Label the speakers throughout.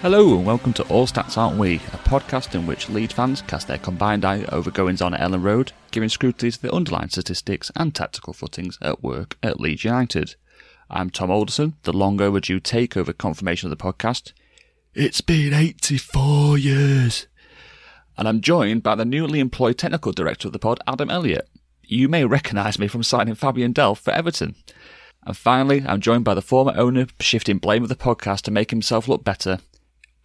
Speaker 1: Hello and welcome to All Stats Aren't We, a podcast in which Leeds fans cast their combined eye over goings on at Elland Road, giving scrutiny to the underlying statistics and tactical footings at work at Leeds United. I'm Tom Alderson, the long overdue takeover confirmation of the podcast. It's been 84 years. And I'm joined by the newly employed technical director of the pod, Adam Elliott. You may recognise me from signing Fabian Delph for Everton. And finally, I'm joined by the former owner shifting blame of the podcast to make himself look better.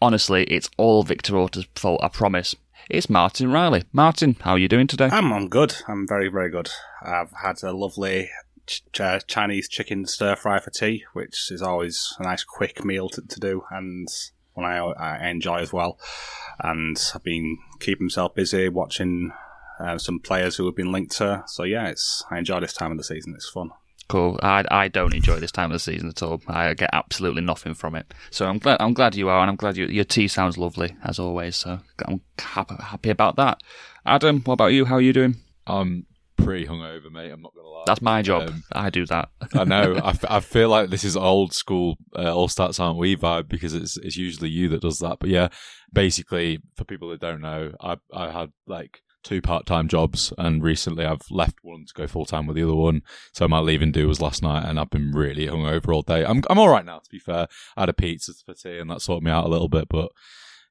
Speaker 1: Honestly, it's all Victor Orta's fault, I promise. It's Martin Riley. Martin, how are you doing today?
Speaker 2: I'm, I'm good. I'm very, very good. I've had a lovely ch- ch- Chinese chicken stir fry for tea, which is always a nice quick meal to, to do and one I, I enjoy as well. And I've been keeping myself busy watching uh, some players who have been linked to. So yeah, it's I enjoy this time of the season. It's fun.
Speaker 1: Cool. I, I don't enjoy this time of the season at all. I get absolutely nothing from it. So I'm glad I'm glad you are, and I'm glad you, your tea sounds lovely as always. So I'm happy, happy about that. Adam, what about you? How are you doing?
Speaker 3: I'm pretty hungover, mate. I'm not gonna lie.
Speaker 1: That's my job.
Speaker 3: Um,
Speaker 1: I do that.
Speaker 3: I know. I, f- I feel like this is old school. Uh, all stats aren't we vibe because it's it's usually you that does that. But yeah, basically, for people that don't know, I I had like two part time jobs, and recently I've left one to go full time with the other one. So my leaving do was last night, and I've been really hungover all day. I'm I'm all right now. To be fair, I had a pizza for tea, and that sorted me out a little bit, but.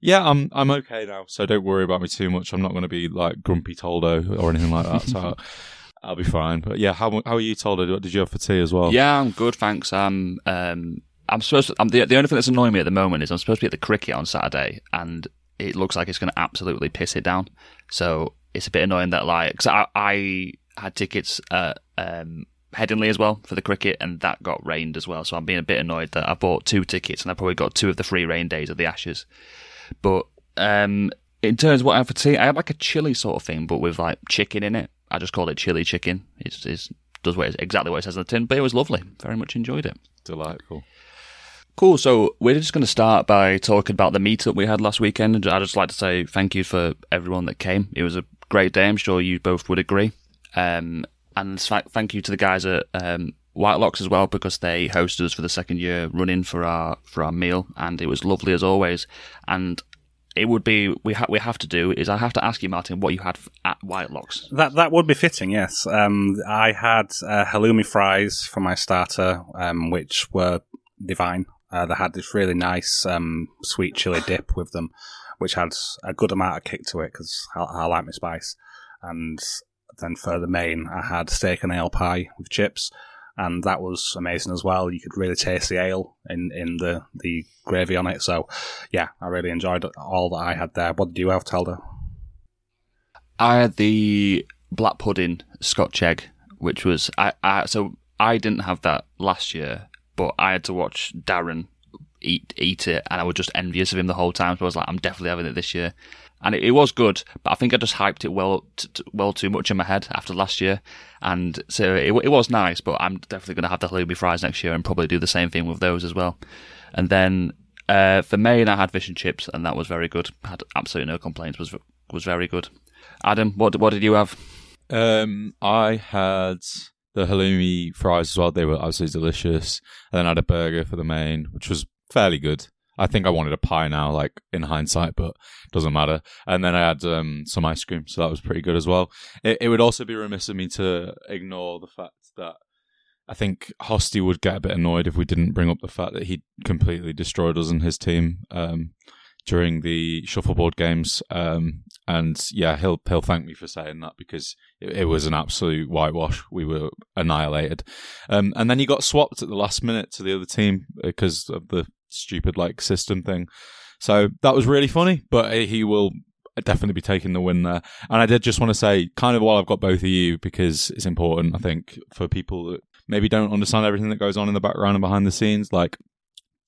Speaker 3: Yeah, I'm I'm okay now, so don't worry about me too much. I'm not going to be like grumpy Toldo or anything like that. So I'll be fine. But yeah, how how are you, Toldo? What did you have for tea as well?
Speaker 1: Yeah, I'm good, thanks. I'm um I'm supposed to, I'm the the only thing that's annoying me at the moment is I'm supposed to be at the cricket on Saturday, and it looks like it's going to absolutely piss it down. So it's a bit annoying that like cause I, I had tickets at um, Headingley as well for the cricket, and that got rained as well. So I'm being a bit annoyed that I bought two tickets and I probably got two of the free rain days of the Ashes. But um, in terms of what I have for tea, I had like a chili sort of thing, but with like chicken in it. I just called it chili chicken. It's, it's does what it, exactly what it says on the tin, but it was lovely. Very much enjoyed it.
Speaker 3: Delightful.
Speaker 1: Cool. So we're just going to start by talking about the meetup we had last weekend. I'd just like to say thank you for everyone that came. It was a great day. I'm sure you both would agree. Um, and th- thank you to the guys at um, Whitelocks as well because they hosted us for the second year running for our for our meal, and it was lovely as always. And it would be we ha- we have to do is I have to ask you, Martin, what you had at Whitelocks.
Speaker 2: That that would be fitting, yes. Um, I had uh, halloumi fries for my starter, um, which were divine. Uh, they had this really nice um, sweet chili dip with them, which had a good amount of kick to it because I, I like my spice. And then for the main, I had steak and ale pie with chips, and that was amazing as well. You could really taste the ale in, in the, the gravy on it. So, yeah, I really enjoyed all that I had there. What did you have, Toldo?
Speaker 1: I had the black pudding Scotch egg, which was I, I so I didn't have that last year, but I had to watch Darren eat eat it, and I was just envious of him the whole time. So I was like, I'm definitely having it this year, and it, it was good. But I think I just hyped it well t- t- well too much in my head after last year, and so it, it was nice. But I'm definitely going to have the halloumi fries next year and probably do the same thing with those as well. And then Uh, for main, I had fish and chips, and that was very good. Had absolutely no complaints. was was very good. Adam, what what did you have?
Speaker 3: Um, I had the halloumi fries as well. They were absolutely delicious. And then I had a burger for the main, which was fairly good. I think I wanted a pie now, like in hindsight, but doesn't matter. And then I had um, some ice cream, so that was pretty good as well. It, it would also be remiss of me to ignore the fact that I think Hosty would get a bit annoyed if we didn't bring up the fact that he completely destroyed us and his team um, during the shuffleboard games. Um, and yeah, he'll he'll thank me for saying that because it, it was an absolute whitewash. We were annihilated. Um, and then he got swapped at the last minute to the other team because of the stupid like system thing. So that was really funny, but he will definitely be taking the win there. And I did just want to say, kind of while I've got both of you, because it's important, I think, for people that maybe don't understand everything that goes on in the background and behind the scenes, like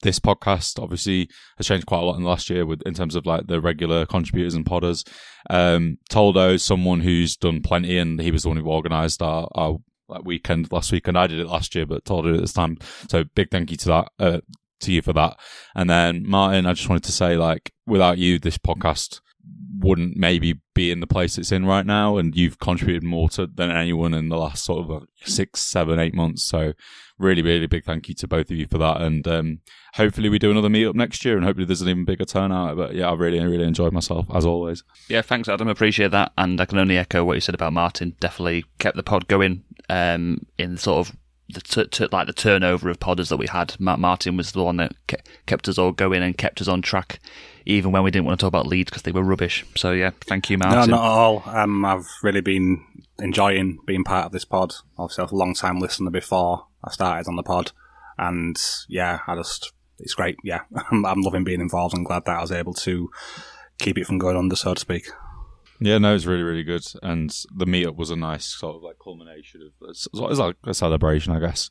Speaker 3: this podcast obviously has changed quite a lot in the last year with in terms of like the regular contributors and podders. Um, Toldo, someone who's done plenty, and he was the one who organised our, our like weekend last week, and I did it last year, but Toldo did it this time. So big thank you to that. Uh, to you for that. And then Martin, I just wanted to say, like, without you, this podcast wouldn't maybe be in the place it's in right now, and you've contributed more to than anyone in the last sort of six, seven, eight months. So, really, really big thank you to both of you for that. And um, hopefully, we do another meetup next year, and hopefully, there's an even bigger turnout. But yeah, I really, really enjoyed myself as always.
Speaker 1: Yeah, thanks, Adam. Appreciate that, and I can only echo what you said about Martin. Definitely kept the pod going um, in sort of the t- t- like the turnover of podders that we had. Matt Martin was the one that ke- kept us all going and kept us on track, even when we didn't want to talk about Leeds because they were rubbish. So yeah, thank you, Martin.
Speaker 2: No, not at all. Um, I've really been enjoying being part of this pod. Obviously, a long time listener before I started on the pod, and yeah, I just it's great. Yeah, I'm, I'm loving being involved. I'm glad that I was able to keep it from going under, so to speak.
Speaker 3: Yeah, no, it's really, really good. And the meetup was a nice sort of like culmination of it's, it's like a celebration, I guess.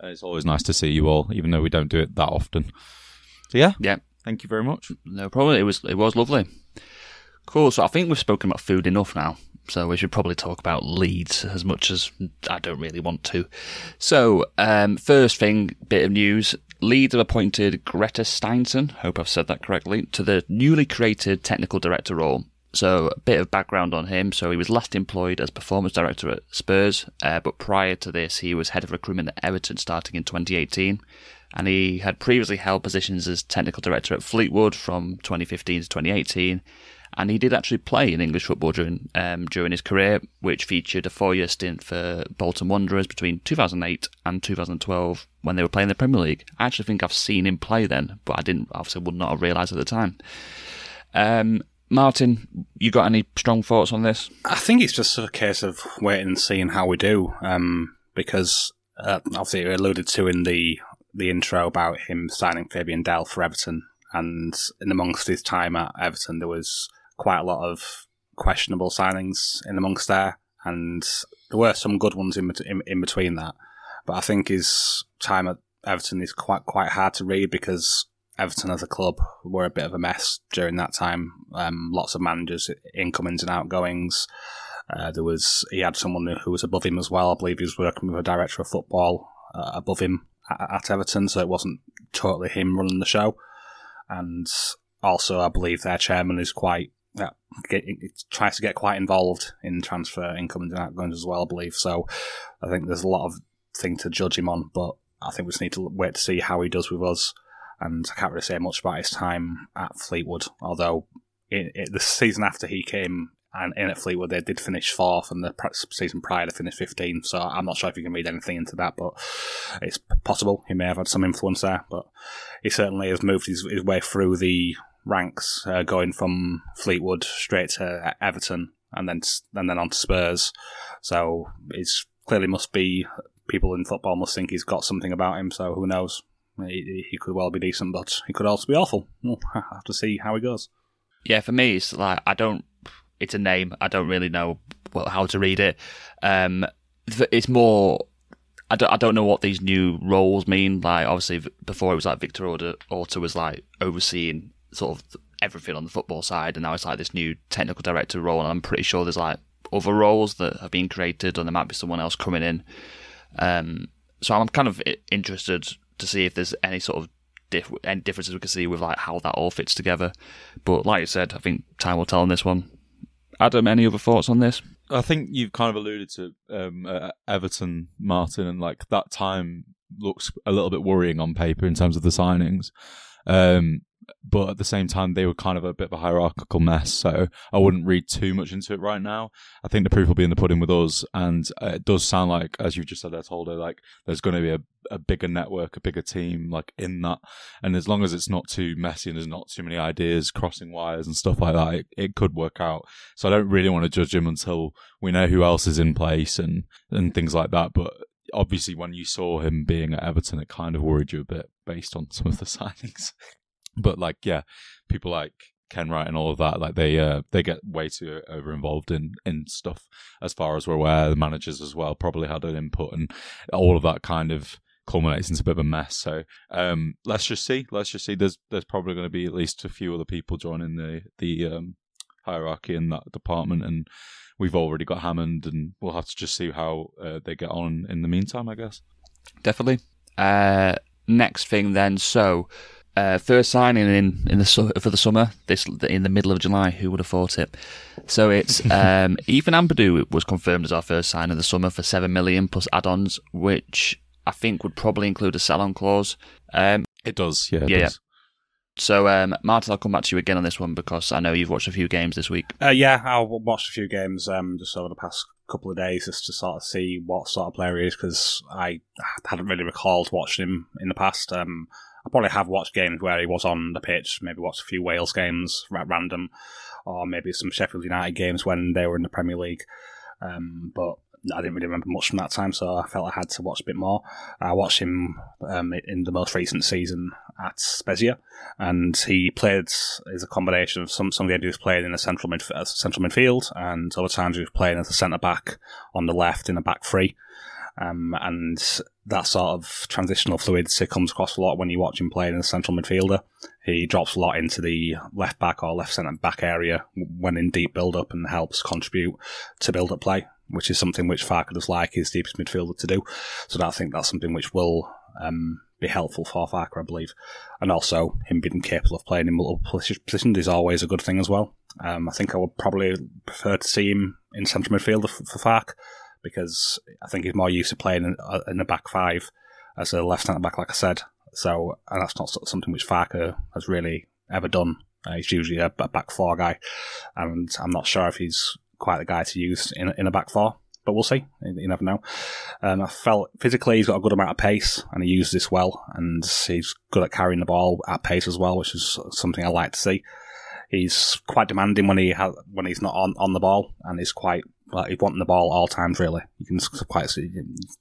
Speaker 3: And it's always nice to see you all, even though we don't do it that often. So yeah,
Speaker 1: yeah.
Speaker 3: Thank you very much.
Speaker 1: No problem. It was it was lovely. Cool. So I think we've spoken about food enough now. So we should probably talk about Leeds as much as I don't really want to. So um, first thing, bit of news. Leeds have appointed Gretar Steinsson, hope I've said that correctly, to the newly created technical director role. So, a bit of background on him. So, he was last employed as performance director at Spurs, uh, but prior to this, he was head of recruitment at Everton starting in 2018. And he had previously held positions as technical director at Fleetwood from 2015 to 2018. And he did actually play in English football during um, during his career, which featured a four year stint for Bolton Wanderers between 2008 and 2012 when they were playing in the Premier League. I actually think I've seen him play then, but I didn't obviously would not have realised at the time. Um, Martin, you got any strong thoughts on this?
Speaker 2: I think it's just a case of waiting and seeing how we do, um, because uh, obviously you alluded to in the the intro about him signing Fabian Delph for Everton, and in amongst his time at Everton, there was quite a lot of questionable signings in amongst there, and there were some good ones in, in, in between that. But I think his time at Everton is quite quite hard to read because Everton as a club were a bit of a mess during that time. Um, lots of managers, incomings and outgoings. Uh, there was he had someone who was above him as well. I believe he was working with a director of football uh, above him at, at, Everton, so it wasn't totally him running the show. And also, I believe their chairman is quite yeah, get, tries to get quite involved in transfer incomings and outgoings as well. I believe so. I think there's a lot of thing to judge him on, but I think we just need to wait to see how he does with us and I can't really say much about his time at Fleetwood. Although the season after he came and in at Fleetwood, they did finish fourth, and the season prior they finished 15th. So I'm not sure if you can read anything into that, but it's possible he may have had some influence there. But he certainly has moved his, his way through the ranks, uh, going from Fleetwood straight to Everton, and then and then on to Spurs. So it's clearly must be people in football must think he's got something about him. So who knows? He, he could well be decent, but he could also be awful. We'll have to see how he goes.
Speaker 1: Yeah, for me, it's like I don't. It's a name. I don't really know what, how to read it. Um, it's more. I don't, I don't know what these new roles mean. Like, obviously, before it was like Victor Orta was like overseeing sort of everything on the football side, and now it's like this new technical director role. And I'm pretty sure there's like other roles that have been created, and there might be someone else coming in. Um, so I'm kind of interested to see if there's any sort of any differences we can see with like how that all fits together. But like you said, I think time will tell on this one. Adam, any other thoughts on this?
Speaker 3: I think you've kind of alluded to um, uh, Everton, Martin, and like that time looks a little bit worrying on paper in terms of the signings. Um, but at the same time, they were kind of a bit of a hierarchical mess. So I wouldn't read too much into it right now. I think the proof will be in the pudding with us. And uh, it does sound like, as you've just said, Toldo, like there's going to be a, a bigger network, a bigger team, like in that. And as long as it's not too messy and there's not too many ideas crossing wires and stuff like that, it, it could work out. So I don't really want to judge him until we know who else is in place and, and things like that. But obviously when you saw him being at Everton, it kind of worried you a bit based on some of the signings. But like, yeah, people like Kenwright and all of that, like they uh, they get way too over involved in in stuff. As far as we're aware, the managers as well probably had an input, and all of that kind of culminates into a bit of a mess. So um, let's just see. Let's just see. There's there's probably going to be at least a few other people joining the the um, hierarchy in that department, and we've already got Hammond, and we'll have to just see how uh, they get on in the meantime. I guess.
Speaker 1: Definitely. Uh, next thing then, so uh, first signing in in the su- for the summer this in the middle of July. Who would have thought it? So it's um, Ethan Ampadu was confirmed as our first sign of the summer for seven million plus add-ons, which I think would probably include a sell-on clause. Um,
Speaker 3: It does. Yeah. It
Speaker 1: Yeah.
Speaker 3: Does.
Speaker 1: so um, Martin, I'll come back to you again on this one because I know you've watched a few games this week.
Speaker 2: Uh, yeah, I w- watched a few games um, just over the past couple of days just to sort of see what sort of player he is because I hadn't really recalled watching him in the past. Um, I probably have watched games where he was on the pitch, maybe watched a few Wales games at random, or maybe some Sheffield United games when they were in the Premier League. Um, but I didn't really remember much from that time, so I felt I had to watch a bit more. I watched him um, in the most recent season at Spezia, and he played as a combination of some some games he was playing in a central midf- central midfield, and other times he was playing as a centre back on the left in a back three. Um, and that sort of transitional fluidity comes across a lot when you watch him playing as a central midfielder. He drops a lot into the left back or left centre back area when in deep build up and helps contribute to build up play, which is something which Farke does like his deepest midfielder to do. So I think that's something which will um, be helpful for Farke, I believe. And also, him being capable of playing in multiple positions is always a good thing as well. Um, I think I would probably prefer to see him in central midfielder for, for Farke because I think he's more used to playing in, uh, in the back five as a left centre back, like I said. So, and that's not something which Farke has really ever done. Uh, he's usually a, a back four guy, and I'm not sure if he's quite the guy to use in, in a back four. But we'll see. You never know. Um, I felt physically he's got a good amount of pace, and he uses this well, and he's good at carrying the ball at pace as well, which is something I like to see. He's quite demanding when he ha- when he's not on, on the ball, and he's quite like he's wanting the ball all times. Really, you can quite see.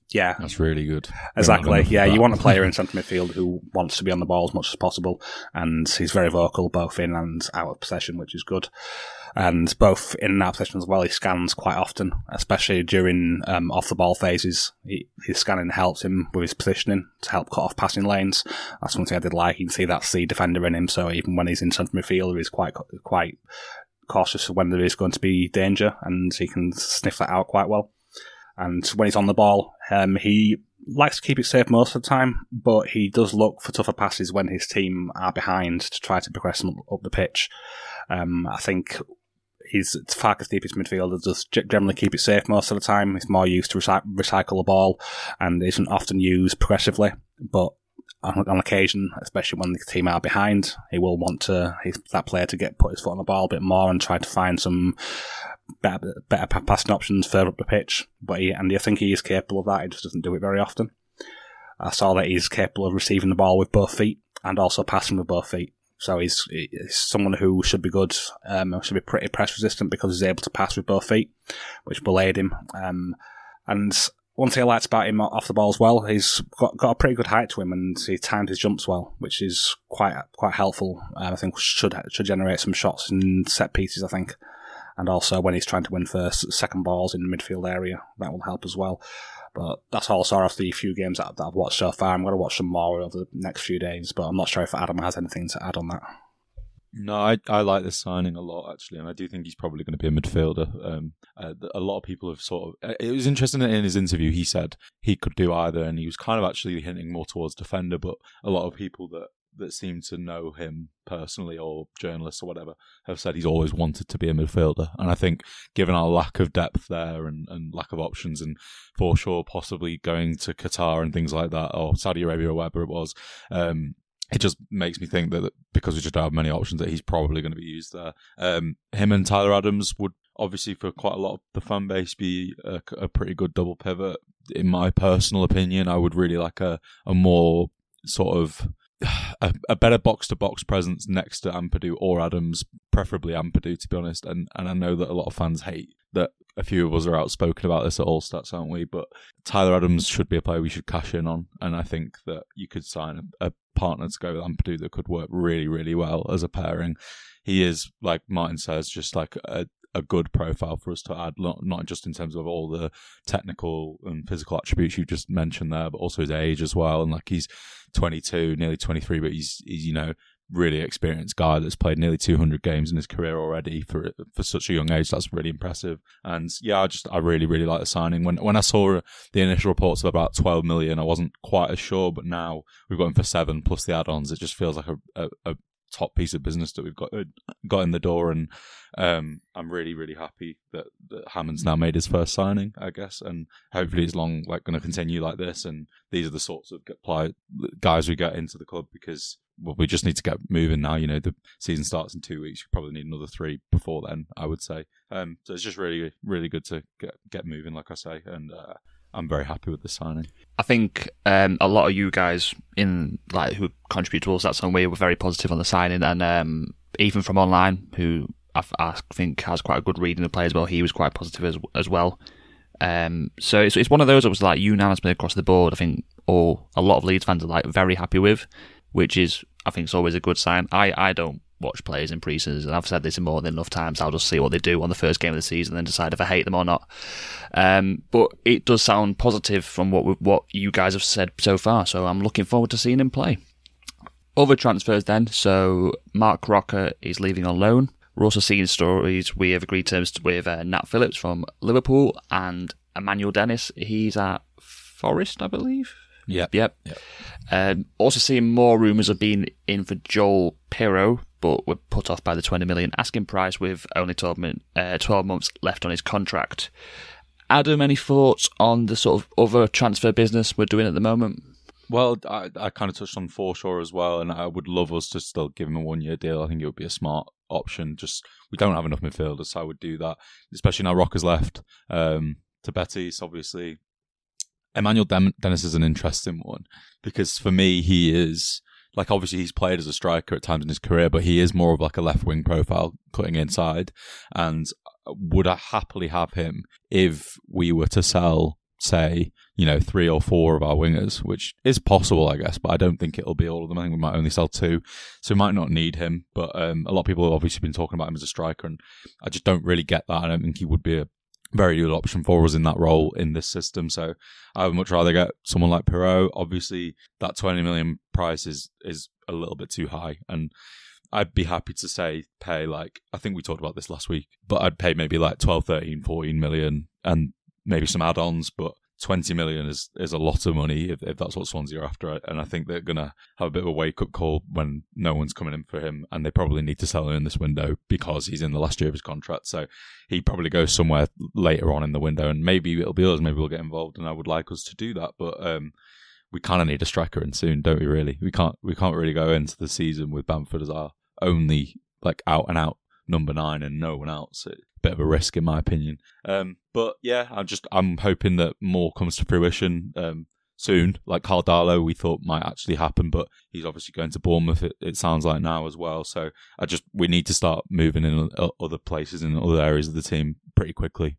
Speaker 2: Yeah,
Speaker 3: That's really good.
Speaker 2: Exactly. Yeah, you want a player in centre midfield who wants to be on the ball as much as possible, and he's very vocal both in and out of possession, which is good. And both in and out of possession as well, he scans quite often, especially during um, off the ball phases. He, his scanning helps him with his positioning to help cut off passing lanes. That's something I did like. You can see that C defender in him, so even when he's in centre midfield, he's quite quite cautious when there is going to be danger, and he can sniff that out quite well. And when he's on the ball, um, he likes to keep it safe most of the time, but he does look for tougher passes when his team are behind to try to progress up the pitch. Um, I think he's Farke's deepest midfielder does generally keep it safe most of the time. He's more used to recy- recycle the ball and isn't often used progressively, but on, on occasion, especially when the team are behind, he will want to that player to get put his foot on the ball a bit more and try to find some better, better passing options further up the pitch. But he, and I think he is capable of that. He just doesn't do it very often. I saw that he's capable of receiving the ball with both feet and also passing with both feet. So he's, he's someone who should be good, um, should be pretty press resistant because he's able to pass with both feet, which will aid him. Um, and one thing I liked about him off the ball as well, he's got, got a pretty good height to him and he timed his jumps well, which is quite quite helpful. Um, I think should should generate some shots and set pieces. I think, and also when he's trying to win first second balls in the midfield area, that will help as well. But that's all sort of the few games that, that I've watched so far. I'm going to watch some more over the next few days, but I'm not sure if Adam has anything to add on that.
Speaker 3: No, I, I like this signing a lot actually, and I do think he's probably going to be a midfielder. Um, uh, a lot of people have sort of. uh, It was interesting in his interview he said he could do either, and he was kind of actually hinting more towards defender. But a lot of people that that seem to know him personally or journalists or whatever have said he's always wanted to be a midfielder. And I think given our lack of depth there and, and lack of options and Forshaw possibly going to Qatar and things like that or Saudi Arabia or wherever it was, um, it just makes me think that because we just don't have many options that he's probably going to be used there. Um, him and Tyler Adams would obviously for quite a lot of the fan base be a, a pretty good double pivot. In my personal opinion, I would really like a, a more sort of a, a better box to box presence next to Ampadu or Adams, preferably Ampadu, to be honest. And and I know that a lot of fans hate that a few of us are outspoken about this at all stats, aren't we? But Tyler Adams should be a player we should cash in on, and I think that you could sign a, a partner to go with Ampadu that could work really, really well as a pairing. He is, like Martin says, just like a, a good profile for us to add, not, not just in terms of all the technical and physical attributes you just mentioned there, but also his age as well. And like he's 22, nearly 23, but he's, he's you know, really experienced guy that's played nearly 200 games in his career already for for such a young age. That's really impressive. And yeah, I just I really really like the signing. When when I saw the initial reports of about 12 million, I wasn't quite as sure, but now we've got him for seven plus the add-ons. It just feels like a, a, a top piece of business that we've got uh, got in the door, and um, I'm really really happy that, that Hammond's now made his first signing, I guess, and hopefully it's long like going to continue like this. And these are the sorts of guys we get into the club because well, we just need to get moving now. You know, the season starts in two weeks. You probably need another three before then. I would say. Um, so it's just really really good to get get moving, like I say, and. Uh, I'm very happy with the signing.
Speaker 1: I think um, a lot of you guys in like who contribute towards that song, we were very positive on the signing, and um, even from online, who I, I, think has quite a good reading of the play as well, he was quite positive as as well. Um, so it's it's one of those that was like unanimously across the board. I think all a lot of Leeds fans are like very happy with, which is I think is always a good sign. I I don't watch players in pre-season. I've said this more than enough times. I'll just see what they do on the first game of the season and then decide if I hate them or not. Um, but it does sound positive from what what you guys have said so far. So I'm looking forward to seeing him play. Other transfers then. So Marc Roca is leaving on loan. We're also seeing stories. We have agreed terms with uh, Nat Phillips from Liverpool and Emmanuel Dennis. He's at Forest, I believe.
Speaker 3: Yep.
Speaker 1: Yep. yep. Um, also seeing more rumours of being in for Joel Piroe but were put off by the 20 million asking price with only 12, uh, 12 months left on his contract. Adam, any thoughts on the sort of other transfer business we're doing at the moment?
Speaker 3: Well, I, I kind of touched on Forshaw as well, and I would love us to still give him a one year deal. I think it would be a smart option. Just we don't have enough midfielders, so I would do that, especially now Roca's left. Um, to Betis, obviously. Emmanuel Dennis is an interesting one because for me, he is like obviously he's played as a striker at times in his career, but he is more of like a left wing profile cutting inside. And would I happily have him if we were to sell, say, you know, three or four of our wingers, which is possible, I guess, but I don't think it'll be all of them. I think we might only sell two, so we might not need him. But um, a lot of people have obviously been talking about him as a striker, and I just don't really get that. I don't think he would be a very good option for us in that role in this system. So I would much rather get someone like Piroe. Obviously, that 20 million price is, is a little bit too high. And I'd be happy to say pay like, I think we talked about this last week, but I'd pay maybe like 12, 13, 14 million and maybe some add ons. But 20 million is, is a lot of money if, if that's what Swansea are after. And I think they're going to have a bit of a wake up call when no one's coming in for him. And they probably need to sell him in this window because he's in the last year of his contract. So he probably goes somewhere later on in the window. And maybe it'll be us. Maybe we'll get involved. And I would like us to do that. But, um, we kind of need a striker in soon, don't we? Really, we can't. We can't really go into the season with Bamford as our only like out and out number nine and no one else bit of a risk in my opinion. Um, but yeah, I'm just I'm hoping that more comes to fruition um, soon. Like Karl Darlow, we thought might actually happen, but he's obviously going to Bournemouth. It, it sounds like now as well. So I just we need to start moving in other places in other areas of the team pretty quickly.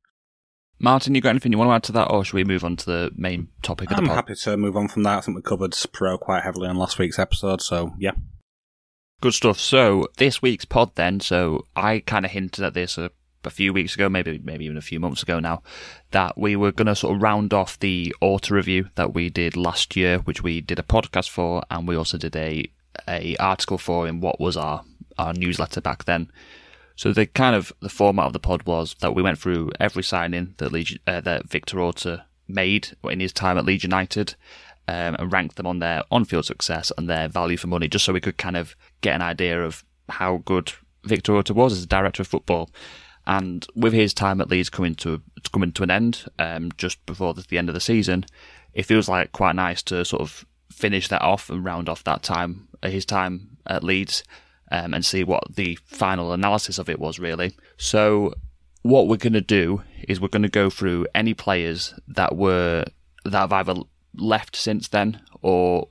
Speaker 1: Martin, you got anything you want to add to that, or should we move on to the main topic?
Speaker 2: I'm
Speaker 1: happy
Speaker 2: to move on from that. I think we covered Piroe quite heavily on last week's episode, so yeah.
Speaker 1: Good stuff. So this week's pod, then. So I kind of hinted at this a a few weeks ago, maybe maybe even a few months ago now, that we were going to sort of round off the Orta review that we did last year, which we did a podcast for, and we also did a a article for in what was our our newsletter back then. So the kind of the format of the pod was that we went through every signing that Legion, uh, that Victor Orta made in his time at Leeds United, um, and ranked them on their on-field success and their value for money, just so we could kind of get an idea of how good Victor Orta was as a director of football. And with his time at Leeds coming to coming to an end um, just before the, the end of the season, it feels like quite nice to sort of finish that off and round off that time, uh, his time at Leeds, um, and see what the final analysis of it was really. So, what we're going to do is we're going to go through any players that were that have either left since then or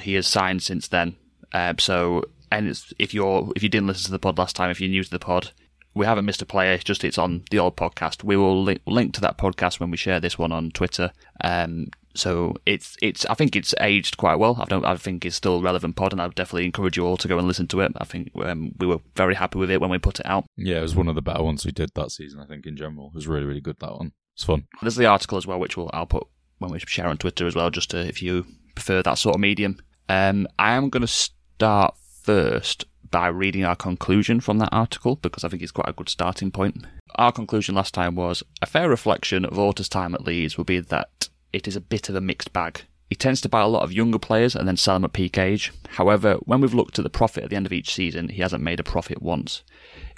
Speaker 1: he has signed since then. Um, so, and if you're if you didn't listen to the pod last time, if you're new to the pod, we haven't missed a player. It's just it's on the old podcast. We will link, link to that podcast when we share this one on Twitter. Um, so it's it's I think it's aged quite well. I don't I think it's still a relevant pod, and I would definitely encourage you all to go and listen to it. I think um, we were very happy with it when we put it out.
Speaker 3: Yeah, it was one of the better ones we did that season. I think in general, it was really really good that one. It's fun.
Speaker 1: There's the article as well, which we'll, I'll put when we share on Twitter as well, just to, if you prefer that sort of medium. Um, I am going to start first by reading our conclusion from that article because I think it's quite a good starting point. Our conclusion last time was a fair reflection of Orta's time at Leeds would be that it is a bit of a mixed bag. He tends to buy a lot of younger players and then sell them at peak age. However, when we've looked at the profit at the end of each season, he hasn't made a profit once.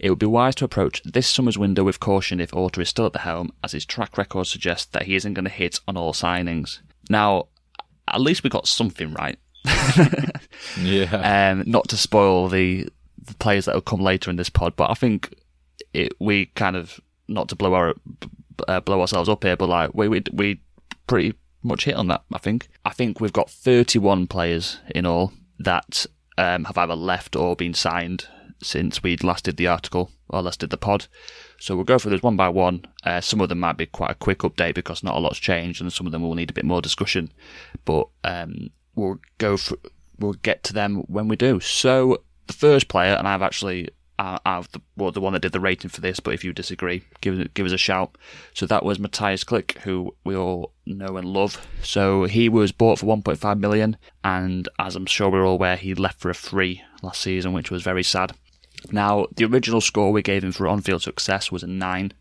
Speaker 1: It would be wise to approach this summer's window with caution if Orta is still at the helm, as his track record suggests that he isn't going to hit on all signings. Now, at least we got something right.
Speaker 3: yeah.
Speaker 1: Um, not to spoil the, the players that will come later in this pod, but I think it, we kind of not to blow our uh, blow ourselves up here, but like we we we pretty much hit on that. I think. I think we've got 31 players in all that um, have either left or been signed since we last did the article or last did the pod. So we'll go through this one by one. Uh, some of them might be quite a quick update because not a lot's changed, and some of them will need a bit more discussion. But um, we'll go for, we'll get to them when we do. So the first player, and I've actually uh, I've the, well, the one that did the rating for this, but if you disagree, give give us a shout. So that was Mateusz Klich, who we all know and love. So he was bought for 1.5 million, and as I'm sure we're all aware, he left for a free last season, which was very sad. Now, the original score we gave him for on-field success was a nine,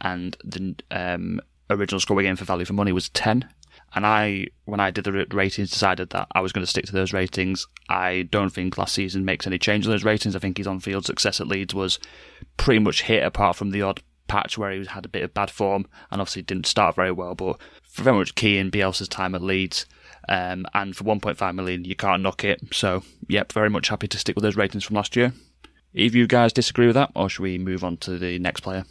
Speaker 1: and the um, original score we gave him for value for money was ten. And I, when I did the ratings, decided that I was going to stick to those ratings. I don't think last season makes any change in those ratings. I think his on-field success at Leeds was pretty much hit, apart from the odd patch where he had a bit of bad form and obviously didn't start very well. But very much key in Bielsa's time at Leeds. Um, and for 1.5 million, you can't knock it. So, yep, very much happy to stick with those ratings from last year. If you guys disagree with that, or should we move on to the next player?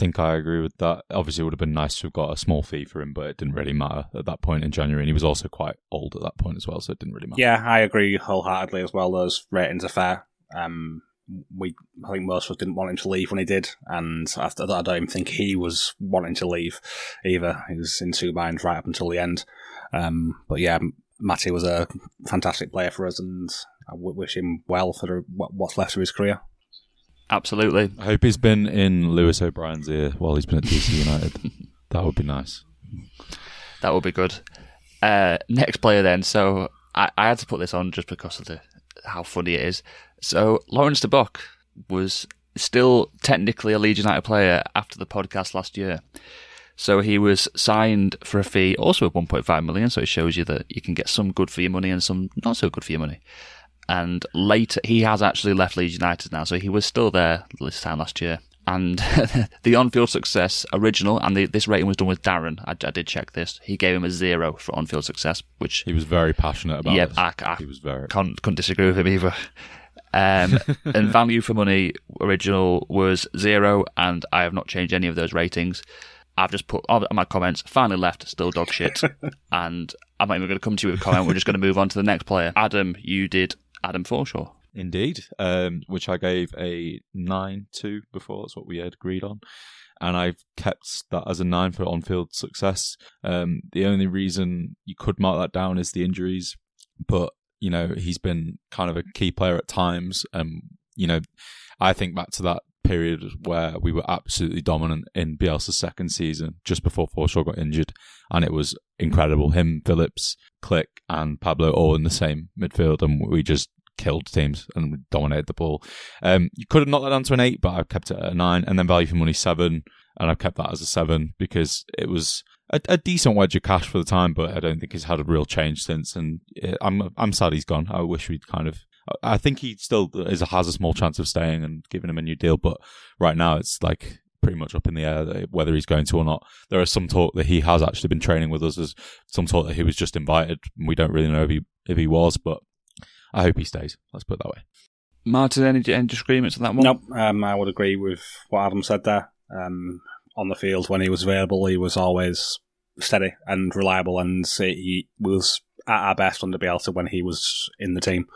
Speaker 3: Think I agree with that. Obviously, it would have been nice to have got a small fee for him, but it didn't really matter at that point in January. And he was also quite old at that point as well, so it didn't really matter.
Speaker 2: Yeah, I agree wholeheartedly as well. Those ratings are fair. Um, we, I think most of us didn't want him to leave when he did, and after that, I don't even think he was wanting to leave either. He was in two minds right up until the end. Um, but yeah, Matty was a fantastic player for us, and I wish him well for the, what's left of his career.
Speaker 1: Absolutely.
Speaker 3: I hope he's been in Lewis O'Brien's ear while he's been at DC United. that would be nice.
Speaker 1: That would be good. Uh, next player then. So I, I, had to put this on just because of the how funny it is. So Laurens de Bock was still technically a Leeds United player after the podcast last year. So he was signed for a fee, also of 1.5 million. So it shows you that you can get some good for your money and some not so good for your money and later he has actually left Leeds United now, so he was still there this time last year. And the on-field success original, and the, this rating was done with Darren. I, I, did check this. He gave him a zero for on-field success, which
Speaker 3: he was very passionate about.
Speaker 1: Yeah, I, I,
Speaker 3: he was very.
Speaker 1: Can't, couldn't disagree with him either. Um, and value for money original was zero, and I have not changed any of those ratings. I've just put all my comments. Finally left, still dog shit, and I'm not even going to come to you with a comment. We're just going to move on to the next player. Adam, you did Adam Forshaw.
Speaker 3: Indeed, um, which I gave a 9 to before. That's what we had agreed on. And I've kept that as a 9 for on field success. Um, the only reason you could mark that down is the injuries. But, you know, he's been kind of a key player at times. Um, you know, I think back to that period where we were absolutely dominant in Bielsa's second season, just before Forshaw got injured, and it was incredible. Him, Phillips, Klich, and Pablo all in the same midfield, and we just killed teams and dominated the ball. Um, you could have knocked that down to an eight, but I've kept it at a nine, and then value for money seven, and I've kept that as a seven because it was a, a, decent wedge of cash for the time, but I don't think he's had a real change since. And I'm I'm sad he's gone. I wish we'd kind of. I think he still is has a small chance of staying and giving him a new deal, but right now it's like pretty much up in the air whether he's going to or not. There is some talk that he has actually been training with us. There's some talk that he was just invited. We don't really know if he if he was, but I hope he stays. Let's put it that way.
Speaker 1: Martin, any, any disagreements on that one?
Speaker 2: Nope. Um, I would agree with what Adam said there. Um, on the field when he was available, he was always steady and reliable, and he was at our best under Bielsa when he was in the team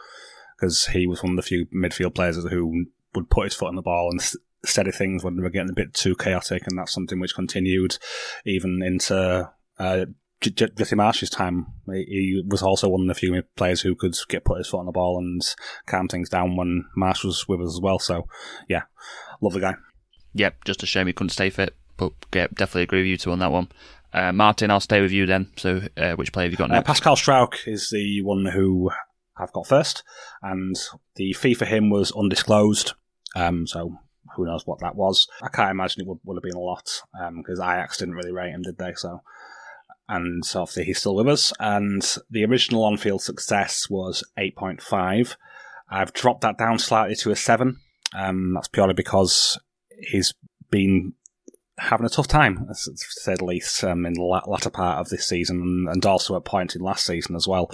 Speaker 2: because he was one of the few midfield players who would put his foot on the ball and steady things when they were getting a bit too chaotic, and that's something which continued even into uh, Jesse Marsch's time. He was also one of the few players who could get put his foot on the ball and calm things down when Marsh was with us as well. So, yeah, love the guy.
Speaker 1: Yep, just a shame he couldn't stay fit, but yeah, definitely agree with you two on that one. Uh, Martin, I'll stay with you then. So, uh, which player have you got next?
Speaker 2: Uh, Pascal Struijk is the one who I've got first, and the fee for him was undisclosed. Um, so who knows what that was? I can't imagine it would, would have been a lot because um, Ajax didn't really rate him, did they? So, and so obviously he's still with us. And the original on-field success was eight point five. I've dropped that down slightly to a seven. Um, that's purely because he's been having a tough time, to say the least, um, in the latter part of this season and also at point in last season as well.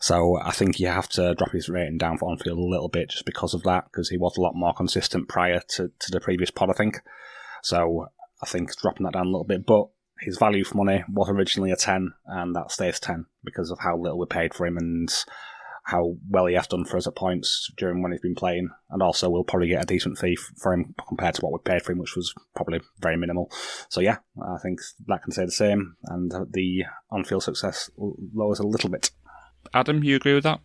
Speaker 2: So I think you have to drop his rating down for Onfield a little bit just because of that, because he was a lot more consistent prior to, to the previous pod, I think. So I think dropping that down a little bit, but his value for money was originally a 10, and that stays 10 because of how little we paid for him and how well he has done for us at points during when he's been playing, and also we'll probably get a decent fee for him compared to what we paid for him, which was probably very minimal. So yeah, I think that can say the same, and the on-field success lowers a little bit.
Speaker 1: Adam, you agree with that?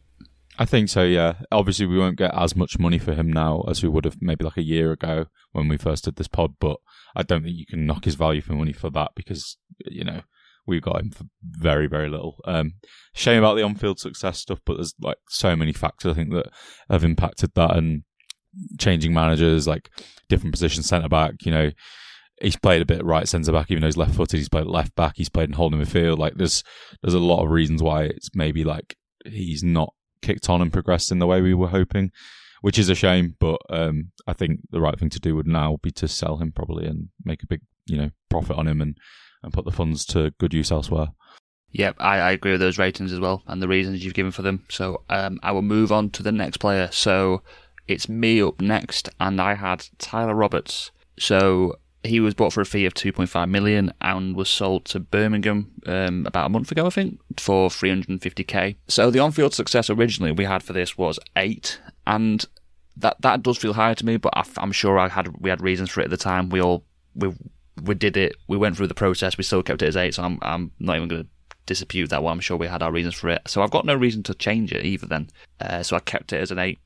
Speaker 3: I think so. Yeah. Obviously, we won't get as much money for him now as we would have maybe like a year ago when we first did this pod, but I don't think you can knock his value for money for that because you know we got him for very, very little. Um, shame about the on-field success stuff, but there's like so many factors I think that have impacted that and changing managers, like different positions, centre back. You know, he's played a bit right centre back, even though he's left footed. He's played left back. He's played in holding midfield. Like there's there's a lot of reasons why it's maybe like he's not kicked on and progressed in the way we were hoping. Which is a shame, but um, I think the right thing to do would now be to sell him probably and make a big, you know, profit on him and and put the funds to good use elsewhere.
Speaker 1: Yep, I, I agree with those ratings as well and the reasons you've given for them. So um, I will move on to the next player. So it's me up next, and I had Tyler Roberts. So he was bought for a fee of 2.5 million and was sold to Birmingham um, about a month ago, I think, for 350k. So the on-field success originally we had for this was eight, and that that does feel higher to me. But I, am sure I had we had reasons for it at the time. We all we we did it. We went through the process. We still kept it as eight. So I'm I'm not even going to dispute that one. I'm sure we had our reasons for it. So I've got no reason to change it either. Then, uh, so I kept it as an eight.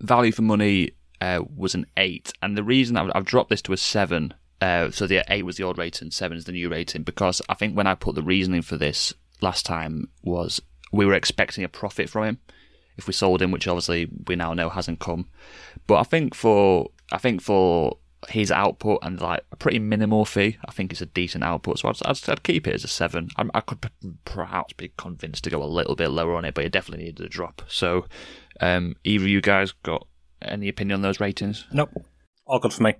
Speaker 1: Value for money uh, was an eight, and the reason I've, I've dropped this to a seven. Uh, so the eight was the old rating, seven is the new rating, because I think when I put the reasoning for this last time was we were expecting a profit from him if we sold him, which obviously we now know hasn't come. But I think for I think for his output and like a pretty minimal fee. I think it's a decent output, so I'd, I'd, I'd keep it as a seven. I, I, could perhaps be convinced to go a little bit lower on it, but it definitely needed a drop. So, um, either of you guys got any opinion on those ratings?
Speaker 2: Nope, all good for me.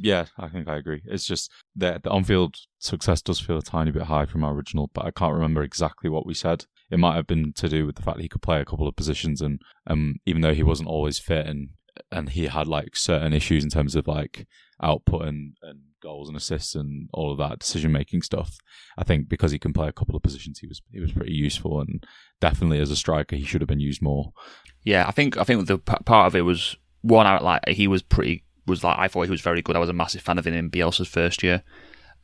Speaker 3: Yeah, I think I agree. It's just that the on-field success does feel a tiny bit high from our original, but I can't remember exactly what we said. It might have been to do with the fact that he could play a couple of positions, and um, even though he wasn't always fit and and he had like certain issues in terms of like output and, and goals and assists and all of that decision making stuff. I think because he can play a couple of positions, he was he was pretty useful and definitely as a striker he should have been used more.
Speaker 1: Yeah, I think I think the p- part of it was one out like he was pretty was like I thought he was very good. I was a massive fan of him in Bielsa's first year,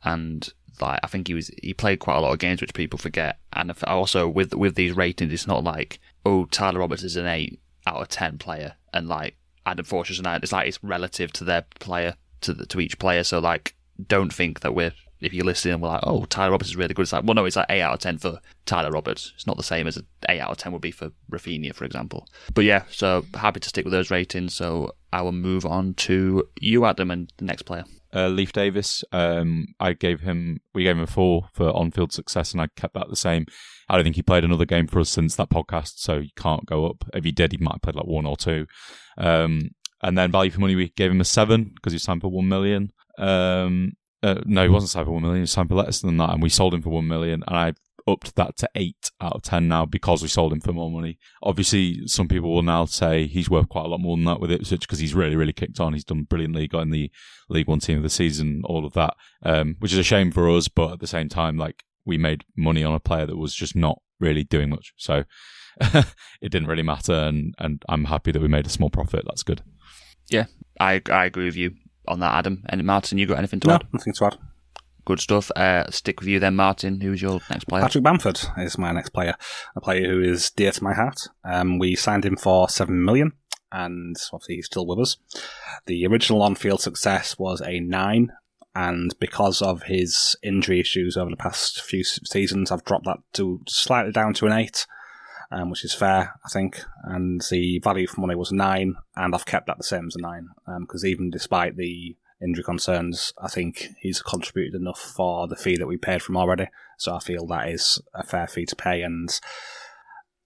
Speaker 1: and like I think he was he played quite a lot of games which people forget. And also with with these ratings, it's not like oh Tyler Roberts is an eight out of ten player and like Adam Forshaw's an eight. It's like it's relative to their player to the, to each player. So like, don't think that we're if you're listening and we're like, oh, Tyler Roberts is really good. It's like, well, no, it's like eight out of ten for Tyler Roberts. It's not the same as an eight out of ten would be for Raphinha, for example. But yeah, so happy to stick with those ratings. So I will move on to you, Adam, and the next player.
Speaker 3: uh, Leif Davis. Um, I gave him, we gave him a four for on-field success, and I kept that the same. I don't think he played another game for us since that podcast, so he can't go up. If he did, he might have played like one or two. Um, and then value for money, we gave him a seven because he signed for one million. Um, uh, no, he wasn't signed for one million. He signed for less than that, and we sold him for one million. And I upped that to eight out of ten now because we sold him for more money. Obviously, some people will now say he's worth quite a lot more than that with Ipswich because he's really, really kicked on. He's done brilliantly, got in the League One team of the season, all of that, um, which is a shame for us. But at the same time, like we made money on a player that was just not really doing much, so it didn't really matter. And and I'm happy that we made a small profit. That's good.
Speaker 1: Yeah, I I agree with you on that, Adam. And Martin, you got anything to
Speaker 2: No,
Speaker 1: add?
Speaker 2: nothing to add.
Speaker 1: Good stuff. Uh, stick with you then, Martin. Who's your next player?
Speaker 2: Patrick Bamford is my next player, a player who is dear to my heart. Um, we signed him for seven million, and obviously he's still with us. The original on-field success was a nine, and because of his injury issues over the past few seasons, I've dropped that to slightly down to an eight, um, which is fair, I think. And the value for money was nine, and I've kept that the same as a nine, because even despite the injury concerns, I think he's contributed enough for the fee that we paid from already. So I feel that is a fair fee to pay, and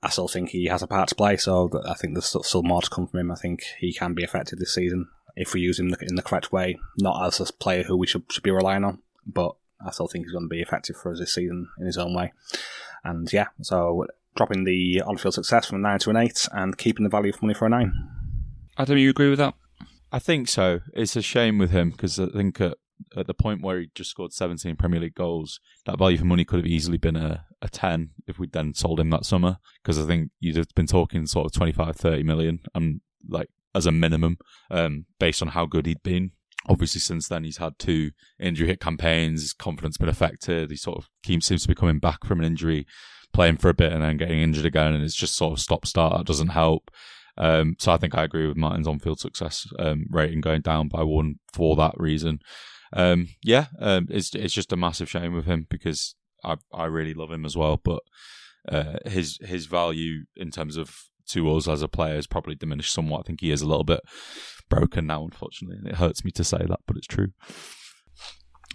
Speaker 2: I still think he has a part to play. So I think there's still, still more to come from him. I think he can be effective this season if we use him in the correct way, not as a player who we should, should be relying on, but I still think he's going to be effective for us this season in his own way. And yeah, so dropping the on-field success from a nine to an eight, and keeping the value for money for a nine.
Speaker 1: Adam, you agree with that?
Speaker 3: I think so. It's a shame with him because I think at, at the point where he just scored 17 Premier League goals, that value for money could have easily been a, a 10 if we'd then sold him that summer. Because I think you'd have been talking sort of 25, 30 million, and like as a minimum, um, based on how good he'd been. Obviously, since then he's had two injury hit campaigns. His confidence been affected. He sort of keeps seems to be coming back from an injury, playing for a bit and then getting injured again, and it's just sort of stop start. That doesn't help. Um, so I think I agree with Martin's on-field success um, rating going down by one for that reason. Um, yeah, um, it's it's just a massive shame with him because I I really love him as well, but uh, his his value in terms of to us as a player has probably diminished somewhat. I think he is a little bit broken now, unfortunately, and it hurts me to say that, but it's true.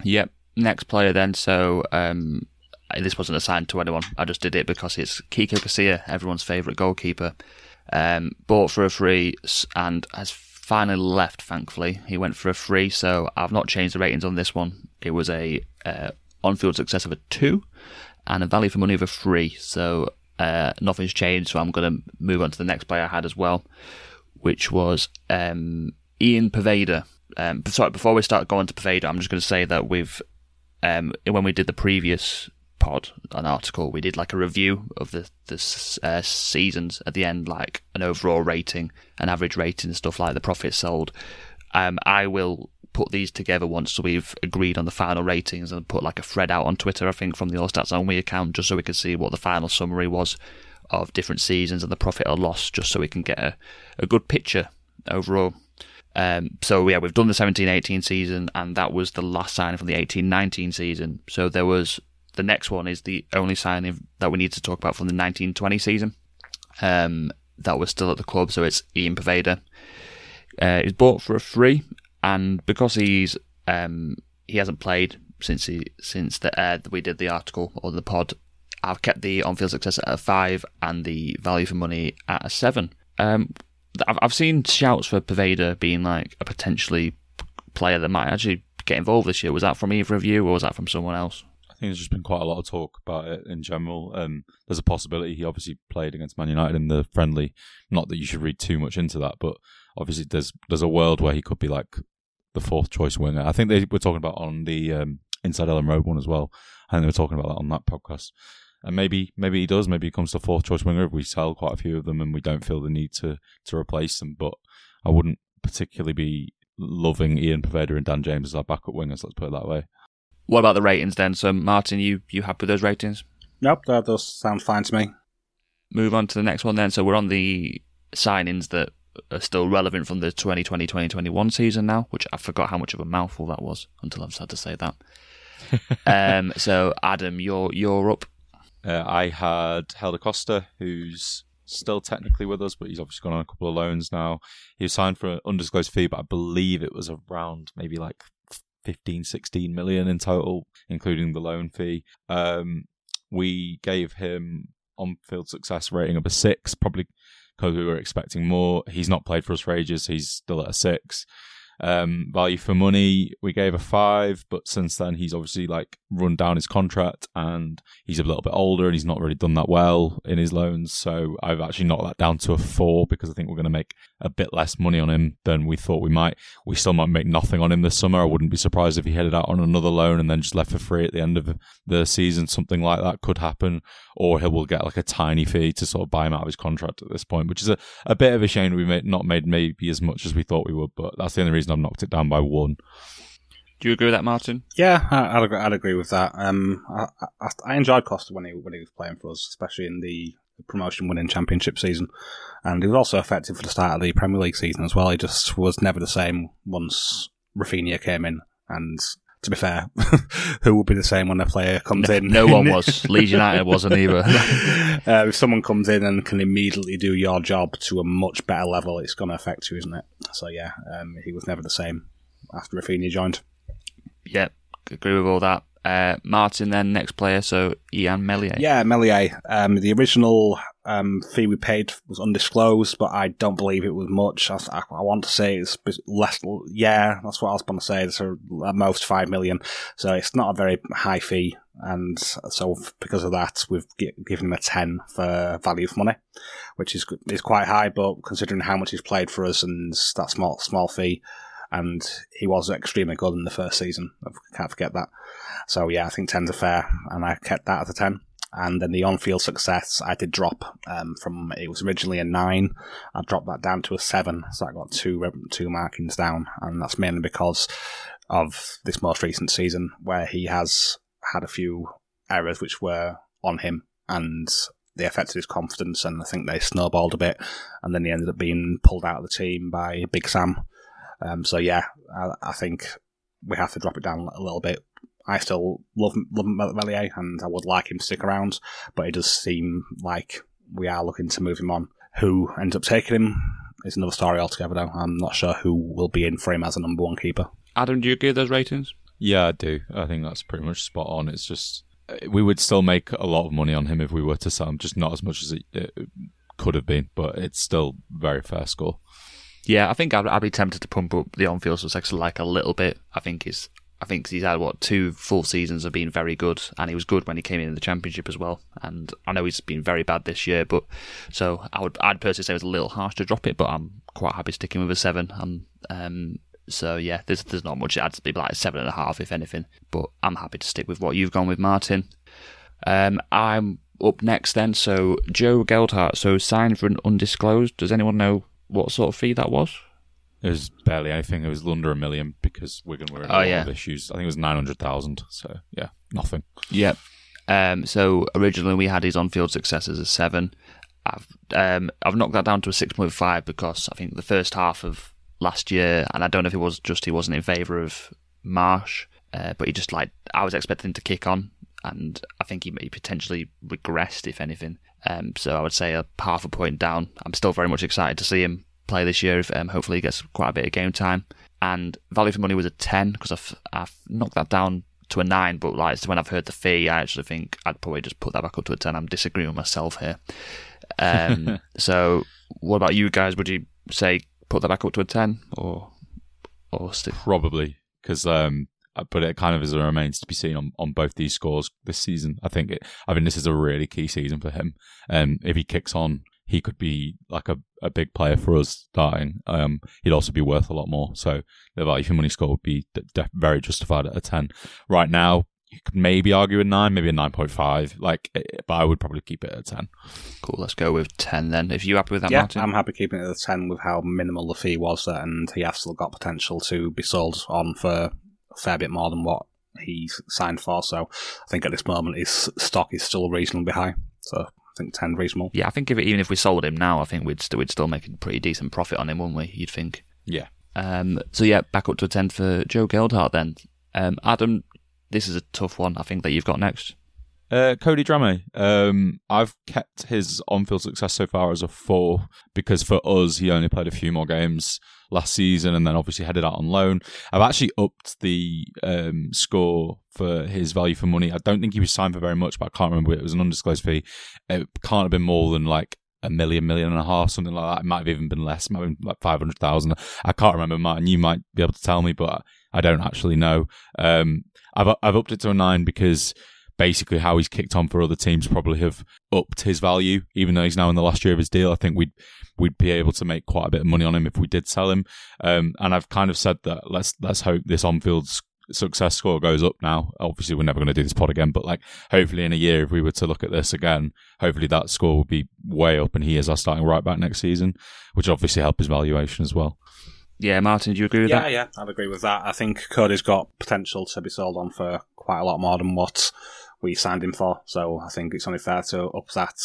Speaker 1: Yep. Next player then. So um, this wasn't assigned to anyone. I just did it because it's Kiko Casilla, everyone's favourite goalkeeper. Um, bought for a free and has finally left. Thankfully, he went for a free. So I've not changed the ratings on this one. It was a uh, on-field success of a two and a value for money of a three. So uh, nothing's changed. So I'm going to move on to the next player I had as well, which was um, Ian Poveda. Um, sorry, before we start going to Poveda, I'm just going to say that we've um, when we did the previous pod, an article, we did like a review of the the uh, seasons at the end, like an overall rating, an average rating, and stuff like the profits sold. Um, I will put these together once we've agreed on the final ratings and put like a thread out on Twitter, I think, from the All Stats Only account, just so we can see what the final summary was of different seasons and the profit or loss, just so we can get a, a good picture overall. Um, so yeah, we've done the 17-18 season, and that was the last signing from the 18-19 season. So there was the next one is the only signing that we need to talk about from the 19-20 season. Um, that was still at the club, so it's Ian Poveda. Uh, he's bought for a free, and because he's um, he hasn't played since he since the uh, we did the article or the pod. I've kept the on-field success at a five and the value for money at a seven. Um, I've I've seen shouts for Poveda being like a potentially player that might actually get involved this year. Was that from either of you, or was that from someone else?
Speaker 3: There's just been quite a lot of talk about it in general. Um, there's a possibility he obviously played against Man United in the friendly. Not that you should read too much into that, but obviously there's there's a world where he could be like the fourth choice winger. I think they were talking about on the um, Inside Elland Road one as well. I think they were talking about that on that podcast. And maybe maybe he does. Maybe he comes to fourth choice winger if we sell quite a few of them and we don't feel the need to to replace them. But I wouldn't particularly be loving Ian Poveda and Dan James as our backup wingers. Let's put it that way.
Speaker 1: What about the ratings then? So Martin, you you happy with those ratings?
Speaker 2: Nope, that does sound fine to me.
Speaker 1: Move on to the next one then. So we're on the signings that are still relevant from the 2020-2021 season now, which I forgot how much of a mouthful that was until I've had to say that. um, so Adam, you're you're up.
Speaker 3: Uh, I had Helder Costa, who's still technically with us, but he's obviously gone on a couple of loans now. He was signed for an undisclosed fee, but I believe it was around maybe like 15, 16 million in total, including the loan fee. Um, we gave him on field success rating of a six, probably because we were expecting more. He's not played for us for ages. He's still at a six. Um, value for money, we gave a five, but since then he's obviously like run down his contract and he's a little bit older and he's not really done that well in his loans. So I've actually knocked that down to a four because I think we're going to make a bit less money on him than we thought we might. We still might make nothing on him this summer. I wouldn't be surprised if he headed out on another loan and then just left for free at the end of the season. Something like that could happen, or he will get like a tiny fee to sort of buy him out of his contract at this point, which is a, a bit of a shame we made not made maybe as much as we thought we would. But that's the only reason I've knocked it down by one.
Speaker 1: Do you agree with that, Martin?
Speaker 2: Yeah, I, I'd, agree- I'd agree with that. Um, I, I, I enjoyed Costa when he when he was playing for us, especially in the promotion winning championship season, and he was also effective for the start of the Premier League season as well. He just was never the same once Raphinha came in, and to be fair, who will be the same when a player comes in?
Speaker 1: No one was. Leeds United wasn't either.
Speaker 2: uh, if someone comes in and can immediately do your job to a much better level, it's going to affect you, isn't it? So yeah, um, he was never the same after Raphinha joined.
Speaker 1: yep, agree with all that. Uh, Martin, then next player, so Illan Meslier.
Speaker 2: Yeah, Meslier. Um, the original um, fee we paid was undisclosed, but I don't believe it was much. I, I, want to say it's less. Yeah, that's what I was going to say. It's a, at most five million, so it's not a very high fee. And so because of that, we've gi- given him a ten for value for money, which is is quite high. But considering how much he's played for us and that small small fee, and he was extremely good in the first season. I can't forget that. So yeah, I think 10's a fair, and I kept that at a 10. And then the on-field success, I did drop um, from it was originally a nine. I dropped that down to a seven, so I got two two markings down, and that's mainly because of this most recent season where he has had a few errors which were on him, and they affected his confidence, and I think they snowballed a bit, and then he ended up being pulled out of the team by Big Sam. Um, so yeah, I, I think we have to drop it down a little bit. I still love love Meslier, and I would like him to stick around, but it does seem like we are looking to move him on. Who ends up taking him is another story altogether. Though I'm not sure who will be in for him as a number one keeper.
Speaker 1: Adam, do you agree with those ratings?
Speaker 3: Yeah, I do. I think that's pretty much spot on. It's just we would still make a lot of money on him if we were to sell him, just not as much as it, it could have been, but it's still very fair score.
Speaker 1: Yeah, I think I'd, I'd be tempted to pump up the on-field success like a little bit. I think he's, I think he's had what two full seasons of being very good, and he was good when he came in, in the championship as well. And I know he's been very bad this year, but so I would, I'd personally say it was a little harsh to drop it, but I'm quite happy sticking with a seven. And um, so yeah, there's there's not much. It adds to be like seven and a half if anything, but I'm happy to stick with what you've gone with, Martin. Um, I'm up next then. So Joe Gelhardt, so signed for an undisclosed. Does anyone know what sort of fee that was?
Speaker 3: It was barely anything. It was under a million because Wigan were in a
Speaker 1: Oh,
Speaker 3: lot
Speaker 1: yeah.
Speaker 3: of issues. I think it was nine hundred thousand. So yeah, nothing.
Speaker 1: Yep. Um, so originally we had his on-field success as a seven. I've um, I've knocked that down to a six point five because I think the first half of last year, and I don't know if it was just he wasn't in favour of Marsch, uh, but he just like I was expecting him to kick on, and I think he, he potentially regressed if anything. Um, so I would say a half a point down. I'm still very much excited to see him play this year. If um, hopefully he gets quite a bit of game time. And value for money was a ten because I've I've knocked that down to a nine. But like when I've heard the fee, I actually think I'd probably just put that back up to a ten. I'm disagreeing with myself here. Um, so what about you guys? Would you say put that back up to a ten or or still?
Speaker 3: Probably because, um, but it kind of is a remains to be seen on, on both these scores this season. I think it, I think this is a really key season for him. Um, if he kicks on, he could be like a, a big player for us starting. Um, he'd also be worth a lot more. So the value for money score would be de- de- very justified at a ten. Right now, you could maybe argue a nine, maybe a nine point five. Like, eh, but I would probably keep it at a ten.
Speaker 1: Cool. Let's go with ten then. If you happy with that,
Speaker 2: yeah,
Speaker 1: Martin?
Speaker 2: I'm happy keeping it at a 10 with how minimal the fee was, and he has still got potential to be sold on for a fair bit more than what he signed for. So I think at this moment his stock is still reasonably high. So I think 10 reasonable.
Speaker 1: Yeah, I think if, even if we sold him now, I think we'd still we'd still make a pretty decent profit on him, wouldn't we? You'd think.
Speaker 3: Yeah.
Speaker 1: Um, so yeah, back up to a ten for Joe Gelhardt then. Um, Adam, this is a tough one. I think that you've got next.
Speaker 3: Uh, Cody Drameh. Um, I've kept his on-field success so far as a four because for us, he only played a few more games last season and then obviously headed out on loan. I've actually upped the um, score for his value for money. I don't think he was signed for very much, but I can't remember. It was an undisclosed fee. It can't have been more than like a million, million and a half, something like that. It might have even been less, might have been like 500,000. I can't remember, Martin. You might be able to tell me, but I don't actually know. Um, I've, I've upped it to a nine because basically how he's kicked on for other teams probably have upped his value, even though he's now in the last year of his deal. I think we'd we'd be able to make quite a bit of money on him if we did sell him. Um, and I've kind of said that let's let's hope this on field success score goes up now. Obviously, we're never going to do this pod again, but like hopefully in a year, if we were to look at this again, hopefully that score will be way up, and he is our starting right back next season, which obviously help his valuation as well.
Speaker 1: Yeah, Martin, do you agree with
Speaker 2: yeah,
Speaker 1: that?
Speaker 2: Yeah, I'd agree with that. I think Cody's got potential to be sold on for quite a lot more than what we signed him for. So I think it's only fair to up that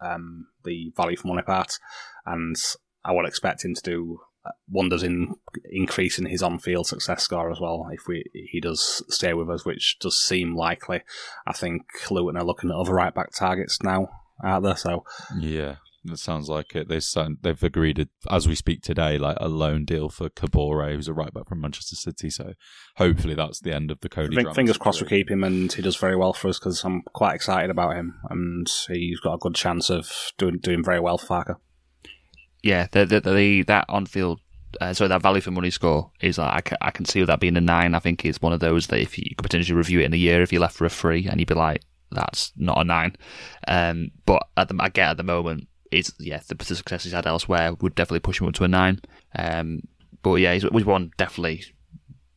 Speaker 2: um, the value for money part, and I would expect him to do uh, wonders in increasing his on-field success score as well if we he does stay with us, which does seem likely. I think Luton are looking at other right back targets now, out there? So
Speaker 3: yeah, it sounds like it. They they've agreed as we speak today, like a loan deal for Kabore, who's a right back from Manchester City. So hopefully that's the end of the Cody.
Speaker 2: Think, fingers crossed we keep him, and he does very well for us because I'm quite excited about him, and he's got a good chance of doing doing very well for Farke
Speaker 1: yeah, the, the, the that on field, uh, sorry, that value for money score is like I can, I can see that being a nine. I think is one of those that if you could potentially review it in a year if you left for a free and you'd be like, that's not a nine. Um, but at the, I get at the moment, it's yeah, the, the success he's had elsewhere would definitely push him up to a nine. Um, but yeah, he's, he's one definitely.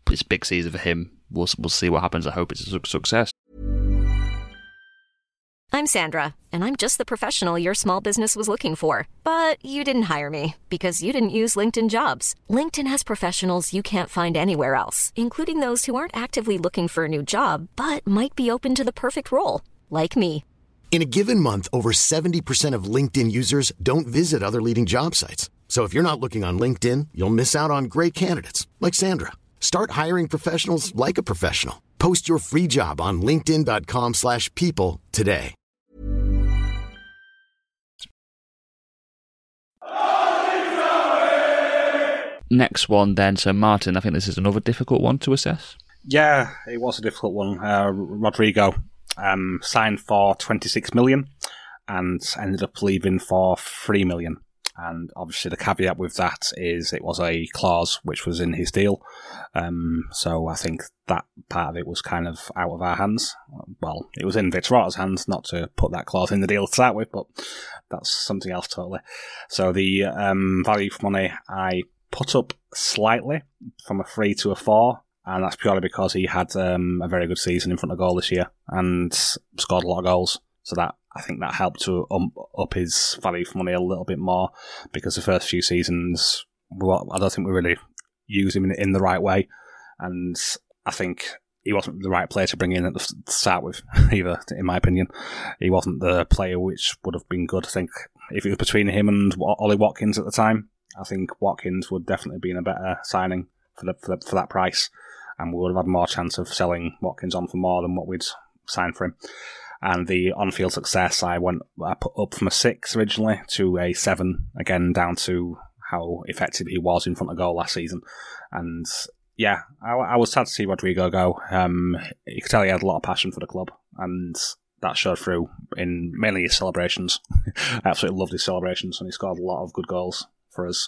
Speaker 1: It's big season for him. We'll we'll see what happens. I hope it's a success.
Speaker 4: I'm Sandra, and I'm just the professional your small business was looking for. But you didn't hire me because you didn't use LinkedIn jobs. LinkedIn has professionals you can't find anywhere else, including those who aren't actively looking for a new job but might be open to the perfect role, like me.
Speaker 5: In a given month, over 70% of LinkedIn users don't visit other leading job sites. So if you're not looking on LinkedIn, you'll miss out on great candidates like Sandra. Start hiring professionals like a professional. Post your free job on linkedin.com/people today.
Speaker 1: Next one then, so Martin, I think this is another difficult one to assess.
Speaker 2: Yeah, it was a difficult one. Uh, Rodrigo um, signed for 26 million and ended up leaving for 3 million. And obviously, the caveat with that is it was a clause which was in his deal. Um, so I think that part of it was kind of out of our hands. Well, it was in Victor's hands not to put that clause in the deal to start with, but that's something else totally. So the um, value for money I put up slightly from a three to a four. And that's purely because he had um, a very good season in front of goal this year and scored a lot of goals. So that I think that helped to um, up his value for money a little bit more because the first few seasons, well, I don't think we really used him in, in, the right way, and I think he wasn't the right player to bring in at the start with either. In my opinion, he wasn't the player which would have been good. I think if it was between him and Ollie Watkins at the time, I think Watkins would definitely have been a better signing for the, for, the, for that price, and we would have had more chance of selling Watkins on for more than what we'd signed for him. And the on-field success I went I put up from a six originally to a seven again down to how effective he was in front of goal last season. And yeah I, I was sad to see Rodrigo go. Um, you could tell he had a lot of passion for the club and that showed through in mainly his celebrations. I absolutely loved his celebrations and he scored a lot of good goals for us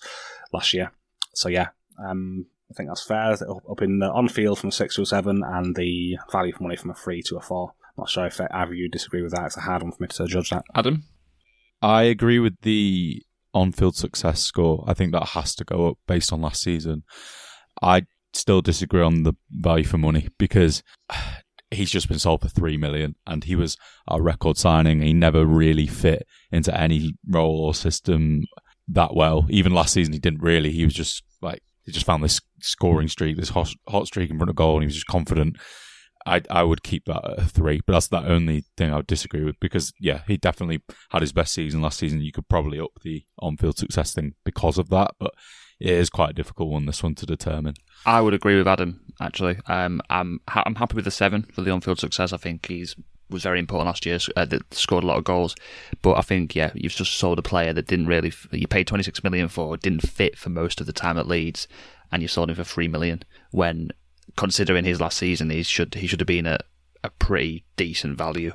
Speaker 2: last year. So yeah um, I think that's fair up in the on-field from a six to a seven and the value for money from a three to a four I'm not sure if either of you disagree with that. It's a hard one for me to judge that.
Speaker 1: Adam?
Speaker 3: I agree with the on field success score. I think that has to go up based on last season. I still disagree on the value for money because he's just been sold for three million and he was a record signing. He never really fit into any role or system that well. Even last season, he didn't really. He was just like, he just found this scoring streak, this hot, hot streak in front of goal, and he was just confident. I I would keep that at a three, but that's the only thing I would disagree with because yeah, he definitely had his best season last season. You could probably up the on-field success thing because of that, but it is quite a difficult one this one to determine.
Speaker 1: I would agree with Adam actually. Um, I'm I'm happy with the seven for the on-field success. I think he's was very important last year. Uh, that scored a lot of goals, but I think yeah, you've just sold a player that didn't really. You paid 26 million for, didn't fit for most of the time at Leeds, and you sold him for three million. When considering his last season, he should he should have been a a pretty decent value.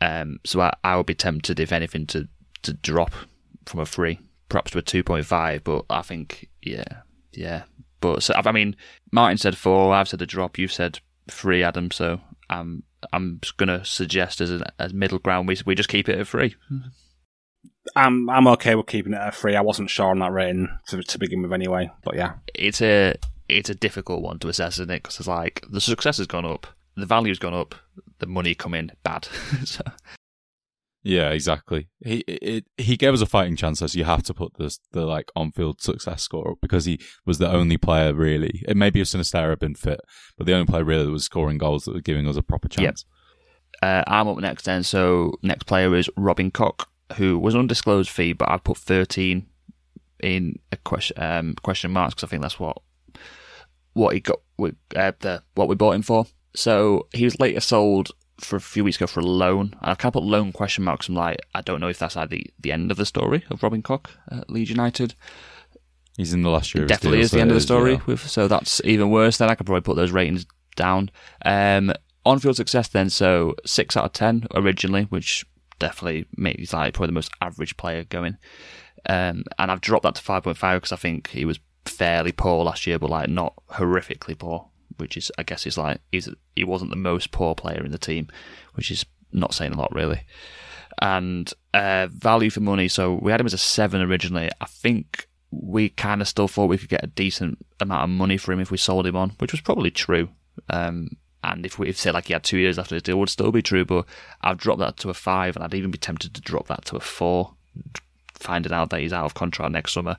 Speaker 1: Um, so I, I would be tempted, if anything, to to drop from a three, perhaps to a two point five. But I think yeah, yeah. But so, I mean, Martin said four. I've said a drop. You've said three, Adam. So I'm I'm gonna suggest as a as middle ground we we just keep it at three.
Speaker 2: I'm I'm okay with keeping it at three. I wasn't sure on that rating to, to begin with anyway, but yeah,
Speaker 1: it's a it's a difficult one to assess, isn't it? Because it's like the success has gone up, the value's gone up, the money come in bad. so.
Speaker 3: Yeah, exactly. He it, he gave us a fighting chance, so you have to put the the like on field success score up because he was the only player really. It maybe if Sinisterra had been fit, but the only player really that was scoring goals that were giving us a proper chance.
Speaker 1: Yep. Uh, I'm up next then. So next player is Robin Koch, who was an undisclosed fee, but I put 13 in a question um, question marks because I think that's what what he got with uh, the what we bought him for. So he was later sold for a few weeks ago for a loan. And I've kind of put loan question marks. I'm like, I don't know if that's at the, the end of the story of Robin Koch at Leeds United.
Speaker 3: He's in the last year.
Speaker 1: It definitely
Speaker 3: deal,
Speaker 1: is the end of the story. Yeah. With, so that's even worse. Then I could probably put those ratings down. Um, on field success then, so six out of ten originally, which definitely makes like probably the most average player going. Um, and I've dropped that to five point five because I think he was fairly poor last year, but like not horrifically poor which is I guess is like he's he wasn't the most poor player in the team, which is not saying a lot really. And uh, value for money, so we had him as a seven originally. I think we kind of still thought we could get a decent amount of money for him if we sold him on, which was probably true. Um, and if we if say like he had two years after his deal, would still be true. But I've dropped that to a five, and I'd even be tempted to drop that to a four, finding out that he's out of contract next summer,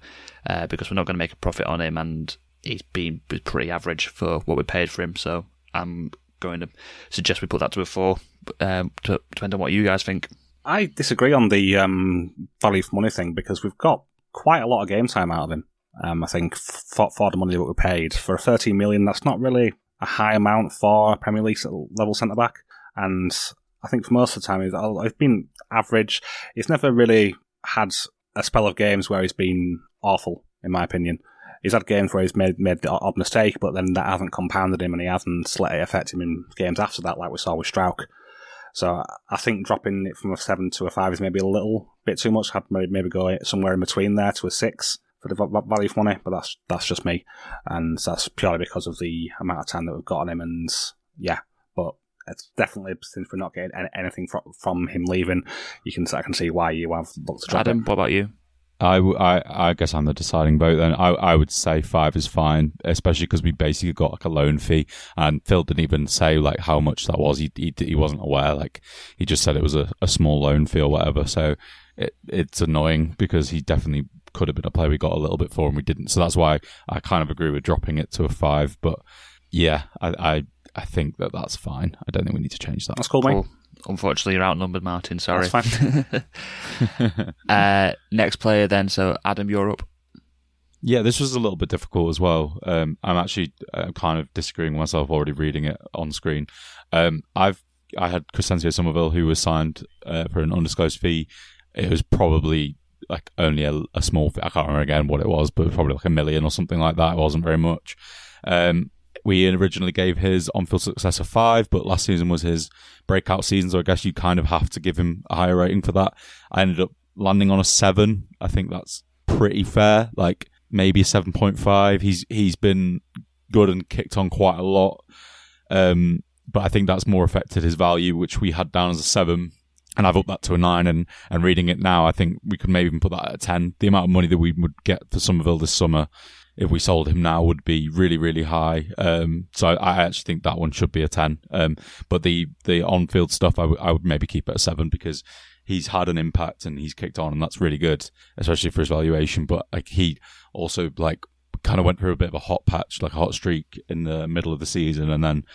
Speaker 1: uh, because we're not going to make a profit on him, and he's been pretty average for what we paid for him. So I'm going to suggest we put that to a four, um, to depend on what you guys think.
Speaker 2: I disagree on the um, value for money thing because we've got quite a lot of game time out of him. Um, I think for, for, the money that we paid for 13 million, that's not really a high amount for a Premier League level centre back. And I think for most of the time, he's, he's been average. He's never really had a spell of games where he's been awful, in my opinion he's had games where he's made made the odd mistake, but then that hasn't compounded him, and he hasn't let it affect him in games after that, like we saw with Struijk. So I think dropping it from a seven to a five is maybe a little bit too much. I'd maybe go somewhere in between there to a six for the value for money, but that's that's just me, and that's purely because of the amount of time that we've got on him. And yeah, but it's definitely since we're not getting anything from, from him leaving, you can I can see why you have looked to drop
Speaker 1: Adam,
Speaker 2: it.
Speaker 1: what about you?
Speaker 3: I, I, I guess I'm the deciding vote then. I, I would say five is fine, especially because we basically got like a loan fee, and Phil didn't even say like how much that was. He he, he wasn't aware. Like he just said it was a, a small loan fee or whatever. So it it's annoying because he definitely could have been a play we got a little bit for and we didn't. So that's why I kind of agree with dropping it to a five. But yeah, I I, I think that that's fine. I don't think we need to change that.
Speaker 2: That's cool, mate. Cool.
Speaker 1: Unfortunately, you're outnumbered, Martin. Sorry.
Speaker 2: That's fine.
Speaker 1: uh, next player, then. So, Adam, you're up.
Speaker 3: Yeah, this was a little bit difficult as well. Um, I'm actually uh, kind of disagreeing with myself already reading it on screen. Um, I've I had Crysencio Summerville who was signed uh, for an undisclosed fee. It was probably like only a, a, small. I can't remember again what it was, but probably like a million or something like that. It wasn't very much. Um, we originally gave his on-field success a five, but last season was his breakout season, so I guess you kind of have to give him a higher rating for that. I ended up landing on a seven. I think that's pretty fair. Like maybe a seven point five. He's he's been good and kicked on quite a lot. Um, but I think that's more affected his value, which we had down as a seven. And I've upped that to a nine, and, and reading it now, I think we could maybe even put that at a ten. The amount of money that we would get for Summerville this summer if we sold him now would be really really high. Um, so I, actually think that one should be a ten. Um, but the the on field stuff I, w- I would maybe keep at a seven because he's had an impact and he's kicked on and that's really good, especially for his valuation. But like he also like kind of went through a bit of a hot patch, like a hot streak in the middle of the season, and then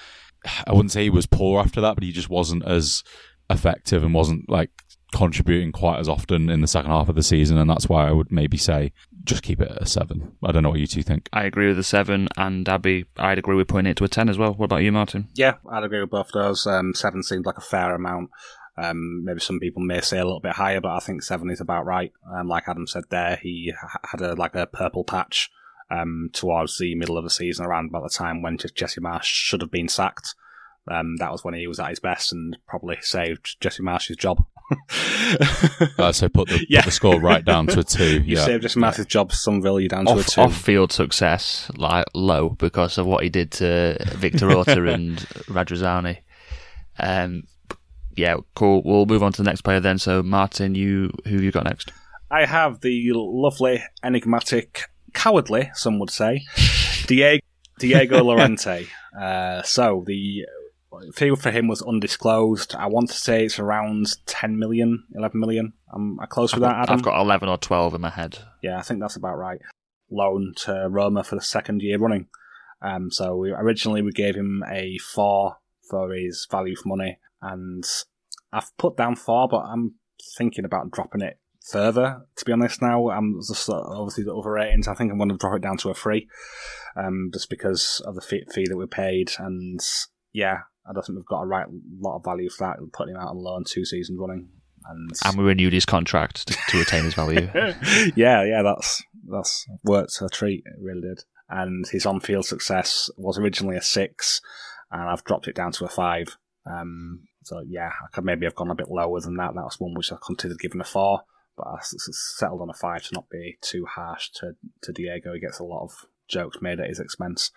Speaker 3: I wouldn't say he was poor after that, but he just wasn't as effective and wasn't like contributing quite as often in the second half of the season, and that's why I would maybe say just keep it at a seven. I don't know what you two think.
Speaker 1: I agree with the seven, and I'd I'd agree with putting it to a ten as well. What about you, Martin?
Speaker 2: Yeah, I'd agree with both those. Um, seven seems like a fair amount. Um, maybe some people may say a little bit higher, but I think seven is about right. Um, like Adam said there, he had a like a purple patch um, towards the middle of the season, around about the time when Jesse Marsch should have been sacked. Um, that was when he was at his best and probably saved Jesse Marsch's job.
Speaker 3: uh, so put the, yeah. put the score right down to a two.
Speaker 2: You
Speaker 3: yeah.
Speaker 2: saved Jesse Marsch's job, Summerville, you down
Speaker 1: off,
Speaker 2: to a two.
Speaker 1: Off-field success, like low, because of what he did to Victor Orta and Radrizzani. Um, yeah, cool. We'll move on to the next player then. So, Martin, you who have you got next?
Speaker 2: I have the lovely, enigmatic, cowardly, some would say, Diego, Diego Llorente. Uh, so the fee for him was undisclosed. I want to say it's around 10 million, 11 million. I'm close with that, Adam?
Speaker 1: I've got 11 or 12 in my head.
Speaker 2: Yeah, I think that's about right. Loan to Roma for the second year running. Um, so we, originally we gave him a four for his value for money, and I've put down four, but I'm thinking about dropping it further. To be honest, now I'm just uh, obviously the other ratings. I think I'm going to drop it down to a three, um, just because of the fee, fee that we paid, and yeah, I don't think we've got a right lot of value for that. Putting him out on loan two seasons running, and
Speaker 1: and we renewed his contract to, to retain his value.
Speaker 2: yeah, yeah, that's that's worked a treat. It really did. And his on-field success was originally a six, and I've dropped it down to a five. Um, so yeah, I could maybe have gone a bit lower than that. That was one which I considered giving a four, but I settled on a five to not be too harsh to to Diego. He gets a lot of jokes made at his expense.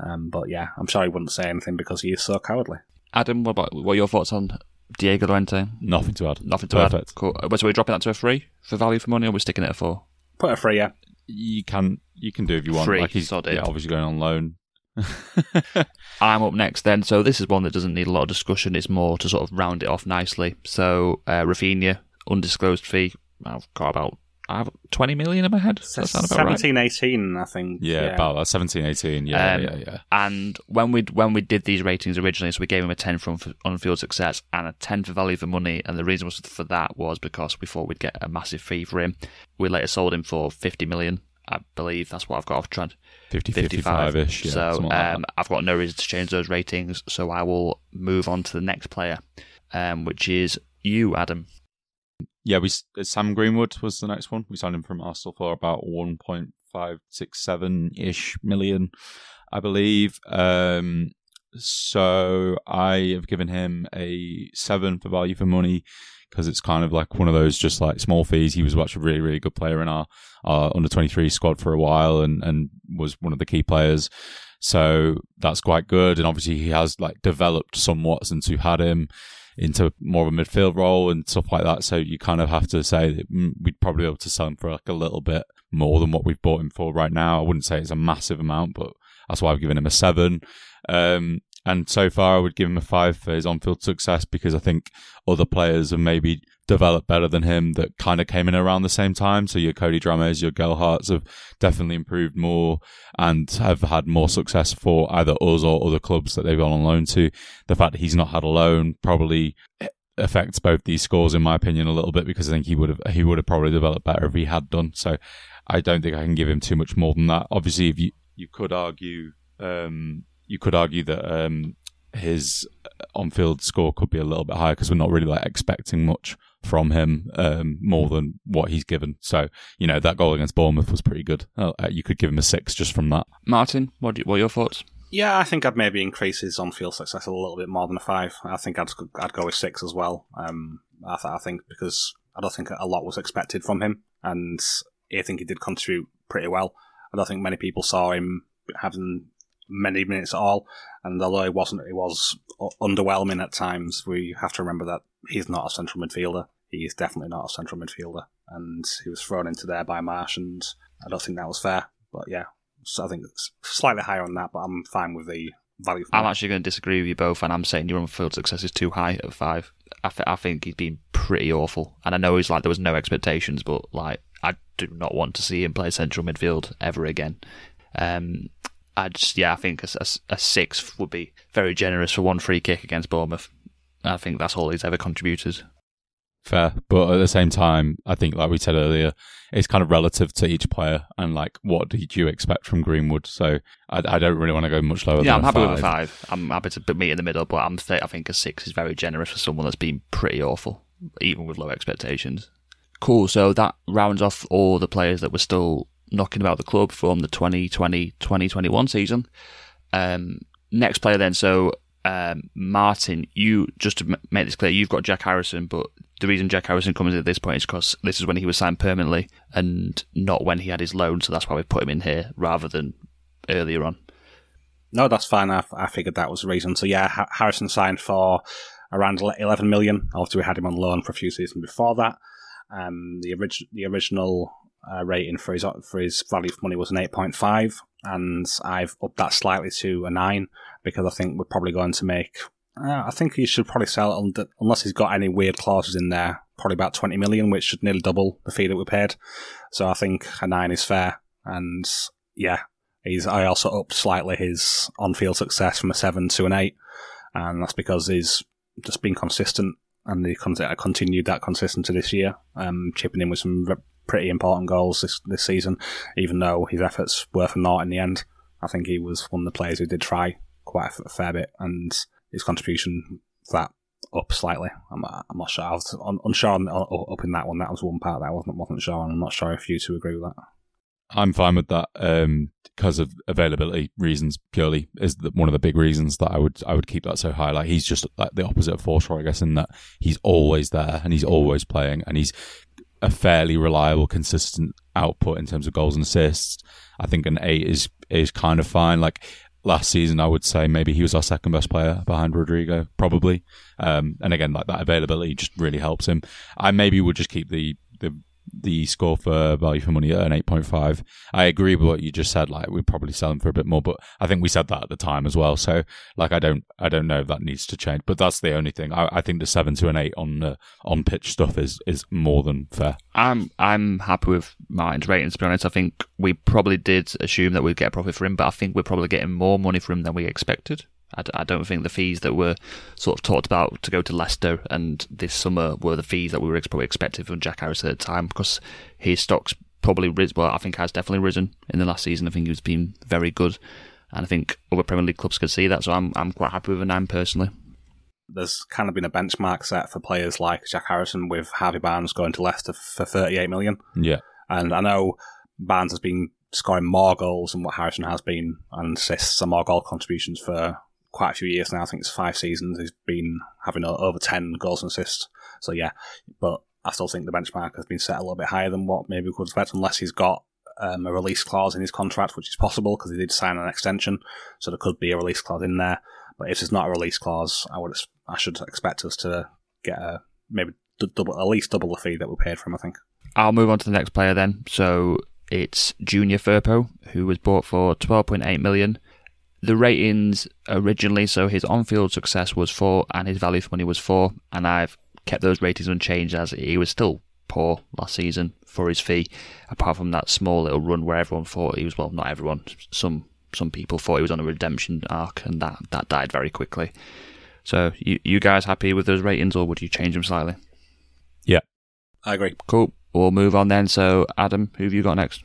Speaker 2: Um, but yeah, I'm sure he wouldn't say anything because he is so cowardly.
Speaker 1: Adam, what about what are your thoughts on Diego Llorente?
Speaker 3: Nothing to add.
Speaker 1: Nothing to
Speaker 3: Perfect.
Speaker 1: add. Cool. Uh, So we're dropping that to a three for value for money, or we're sticking it at four?
Speaker 2: Put a three, yeah.
Speaker 3: You can you can do if you want.
Speaker 1: Free,
Speaker 3: like he's
Speaker 1: sod it.
Speaker 3: yeah, obviously going on loan.
Speaker 1: I'm up next then. So this is one that doesn't need a lot of discussion. It's more to sort of round it off nicely. So uh, Raphinha, undisclosed fee. I've got about I have 20 million in my head. Does that sound about right?
Speaker 2: 17, 18, I think.
Speaker 3: Yeah, about that 17, 18. Yeah,
Speaker 1: Um,
Speaker 3: yeah, yeah.
Speaker 1: And when we when we did these ratings originally, so we gave him a 10 for on- on-field success and a 10 for value for money. And the reason was for that was because we thought we'd get a massive fee for him. We later sold him for 50 million. I believe that's what I've got off trend.
Speaker 3: 50,
Speaker 1: 55
Speaker 3: 55-ish. Yeah,
Speaker 1: so
Speaker 3: like
Speaker 1: um, I've got no reason to change those ratings. So I will move on to the next player, um, which is you, Adam.
Speaker 3: Yeah, we Sam Greenwood was the next one. We signed him from Arsenal for about 1.567 ish million, I believe. Um, so I have given him a seven for value for money because it's kind of like one of those just like small fees. He was actually a really, really good player in our, our under 23 squad for a while and, and was one of the key players. So that's quite good. And obviously he has like developed somewhat since we had him into more of a midfield role and stuff like that. So you kind of have to say that mm, we'd probably be able to sell him for like a little bit more than what we've bought him for right now. I wouldn't say it's a massive amount, but that's why I've given him a seven. Um, and so far, I would give him a five for his on-field success because I think other players have maybe developed better than him that kind of came in around the same time. So your Cody Dramehs, your Gelhardts have definitely improved more and have had more success for either us or other clubs that they've gone on loan to. The fact that he's not had a loan probably affects both these scores, in my opinion, a little bit because I think he would have he would have probably developed better if he had done. So I don't think I can give him too much more than that. Obviously, if you you could argue. Um, you could argue that um, his on-field score could be a little bit higher because we're not really like expecting much from him um, more than what he's given. So you know that goal against Bournemouth was pretty good. Uh, you could give him a six just from that.
Speaker 1: Martin, what, do you, what are your thoughts?
Speaker 2: Yeah, I think I'd maybe increase his on-field success a little bit more than a five. I think I'd I'd go with six as well. Um, I, th- I think because I don't think a lot was expected from him, and I think he did contribute pretty well. I don't think many people saw him having many minutes at all. And although he wasn't, he was underwhelming at times. We have to remember that he's not a central midfielder. He is definitely not a central midfielder, and he was thrown into there by Marsch, and I don't think that was fair. But yeah, so I think it's slightly higher on that, but I'm fine with the value. For
Speaker 1: I'm actually going to disagree with you both, and I'm saying your on-field success is too high at five. I, th- I think he's been pretty awful, and I know he's like there was no expectations, but like I do not want to see him play central midfield ever again. Um, I just yeah, I think a, a, a six would be very generous for one free kick against Bournemouth. I think that's all he's ever contributed.
Speaker 3: Fair. But at the same time, I think, like we said earlier, it's kind of relative to each player and like what did you expect from Greenwood. So I, I don't really want to go much lower.
Speaker 1: Yeah, I'm happy
Speaker 3: five.
Speaker 1: with a five. I'm happy to meet in the middle, but I'm th- I think a six is very generous for someone that's been pretty awful, even with low expectations. Cool. So that rounds off all the players that were still knocking about the club from the 2020-2021 season. Um, next player then. So um, Martin, you just to make this clear, you've got Jack Harrison, but the reason Jack Harrison comes in at this point is because this is when he was signed permanently and not when he had his loan. So that's why we put him in here rather than earlier on.
Speaker 2: No, that's fine. I, I figured that was the reason. So yeah, Ha- Harrison signed for around 11 million. Obviously, we had him on loan for a few seasons before that. Um, the, orig- the original uh, rating for his for his value for money was an 8.5, and I've upped that slightly to a 9 because I think we're probably going to make. Uh, I think he should probably sell it under, unless he's got any weird clauses in there. Probably about 20 million, which should nearly double the fee that we paid. So I think a 9 is fair. And yeah, he's. I also upped slightly his on field success from a 7 to an 8. And that's because he's just been consistent and he con- continued that consistency this year, um, chipping in with some re- pretty important goals this this season. Even though his efforts were for naught in the end, I think he was one of the players who did try quite a fair bit, and his contribution that up slightly. I'm, I'm not sure. I was un- unsure on, up in that one. That was one part that I wasn't wasn't sure, and I'm not sure if you two agree with that.
Speaker 3: I'm fine with that um, because of availability reasons. Purely is the, one of the big reasons that I would I would keep that so high. Like he's just like the opposite of Forshaw, I guess, in that he's always there and he's always playing and he's a fairly reliable, consistent output in terms of goals and assists. I think an eight is is kind of fine. Like last season, I would say maybe he was our second best player behind Rodrigo, probably. Um, and again, like that availability just really helps him. I maybe would just keep the the the score for value for money at an 8.5. I agree with what you just said. Like we'd probably sell them for a bit more, but I think we said that at the time as well. So like I don't I don't know if that needs to change. But that's the only thing. I, I think the seven to an eight on uh, on pitch stuff is is more than fair.
Speaker 1: I'm I'm happy with Martin's rating. To be honest, I think we probably did assume that we'd get a profit for him, but I think we're probably getting more money for him than we expected. I, d- I don't think the fees that were sort of talked about to go to Leicester and this summer were the fees that we were ex- probably expecting from Jack Harris at the time because his stock's probably risen. Well, I think has definitely risen in the last season. I think he's been very good, and I think other Premier League clubs could see that. So I'm I'm quite happy with a nine personally.
Speaker 2: There's kind of been a benchmark set for players like Jack Harrison with Harvey Barnes going to Leicester for 38 million.
Speaker 3: Yeah.
Speaker 2: And I know Barnes has been scoring more goals than what Harrison has been and assists and more goal contributions for quite a few years now. I think it's five seasons. He's been having over 10 goals and assists. So yeah, but I still think the benchmark has been set a little bit higher than what maybe we could expect unless he's got um, a release clause in his contract, which is possible because he did sign an extension. So there could be a release clause in there. But if there's not a release clause, I would I should expect us to get a maybe double at least double the fee that we paid for him. I think.
Speaker 1: I'll move on to the next player then. So it's Junior Firpo, who was bought for 12.8 million. The ratings originally, so his on-field success was four, and his value for money was four, and I've kept those ratings unchanged as he was still poor last season for his fee. Apart from that small little run where everyone thought he was well, not everyone, some some people thought he was on a redemption arc, and that that died very quickly. So, you you guys happy with those ratings, or would you change them slightly?
Speaker 3: Yeah,
Speaker 2: I agree.
Speaker 1: Cool. We'll move on then. So, Adam, who have you got next?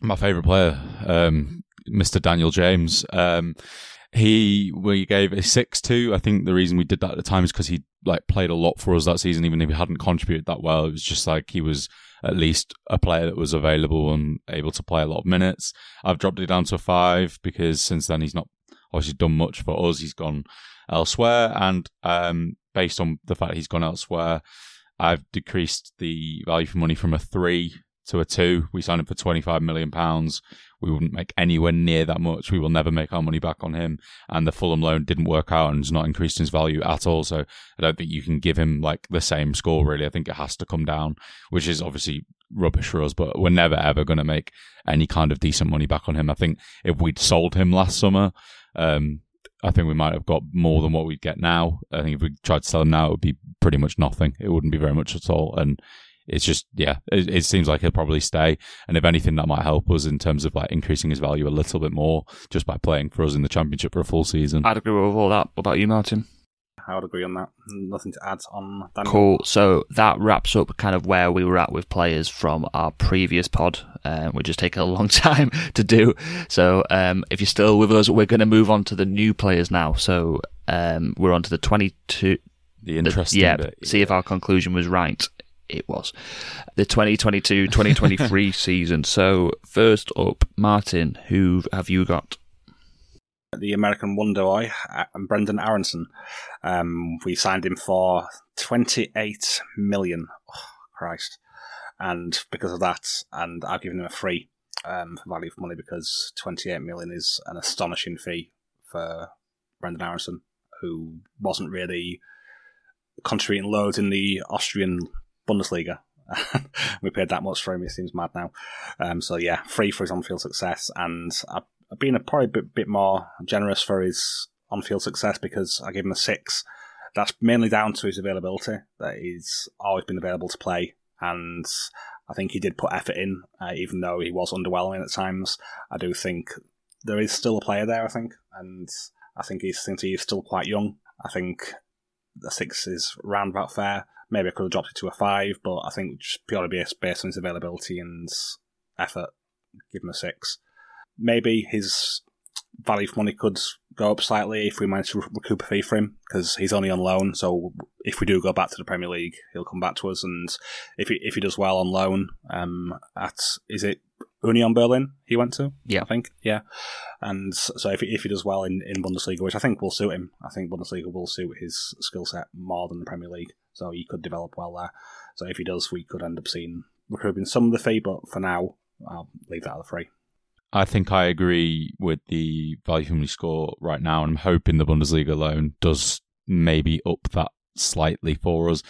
Speaker 3: My favourite player, um, Mr. Daniel James. Um, he we gave a six two. I think the reason we did that at the time is because he like played a lot for us that season, even if he hadn't contributed that well. It was just like he was at least a player that was available and able to play a lot of minutes. I've dropped it down to a five because since then he's not obviously done much for us. He's gone elsewhere, and um, based on the fact he's gone elsewhere, I've decreased the value for money from a three to a two. We signed him for twenty five million pounds. We wouldn't make anywhere near that much. We will never make our money back on him. And the Fulham loan didn't work out and has not increased his value at all. So I don't think you can give him like the same score, really. I think it has to come down, which is obviously rubbish for us, but we're never ever going to make any kind of decent money back on him. I think if we'd sold him last summer, um, I think we might have got more than what we'd get now. I think if we tried to sell him now, it would be pretty much nothing. It wouldn't be very much at all. And it's just yeah it, it, seems like he'll probably stay and if anything that might help us in terms of like increasing his value a little bit more just by playing for us in the championship for a full season
Speaker 1: i'd agree with all that what about you martin
Speaker 2: I would agree on that. Nothing to add on Daniel.
Speaker 1: Cool. So that wraps up kind of where we were at with players from our previous pod, um, which has taken a long time to do. So um, if you're still with us, we're going to move on to the new players now. So um, we're on to the 22.
Speaker 3: The interesting
Speaker 1: yeah,
Speaker 3: bit.
Speaker 1: see if our conclusion was right. It was the 2022-2023 season. So first up, Martin, who have you got?
Speaker 2: the American Wonder Boy, uh, Brenden Aaronson. Um, we signed him for 28 million. Oh, Christ. And because of that, and I've given him a free um, for value for money because 28 million is an astonishing fee for Brenden Aaronson, who wasn't really contributing loads in the Austrian Bundesliga. we paid that much for him. It seems mad now. Um, so yeah, free for his on-field success, and I've been a probably a bit, bit more generous for his on-field success because I gave him a six. That's mainly down to his availability. That he's always been available to play, and I think he did put effort in, uh, even though he was underwhelming at times. I do think there is still a player there. I think, and I think he's since he's still quite young. I think the six is round about fair. Maybe I could have dropped it to a five, but I think just purely based, based on his availability and effort, give him a six maybe his value for money could go up slightly if we manage to recoup a fee for him because he's only on loan. So if we do go back to the Premier League, he'll come back to us. And if he if he does well on loan, um, at is it Union Berlin he went to?
Speaker 1: Yeah,
Speaker 2: I think yeah. And so if he, if he does well in, in Bundesliga, which I think will suit him, I think Bundesliga will suit his skill set more than the Premier League. So he could develop well there. So if he does, we could end up seeing recouping some of the fee, but for now, I'll leave that at the free.
Speaker 3: I think I agree with the value money score right now, and I'm hoping the Bundesliga loan does maybe up that slightly for us.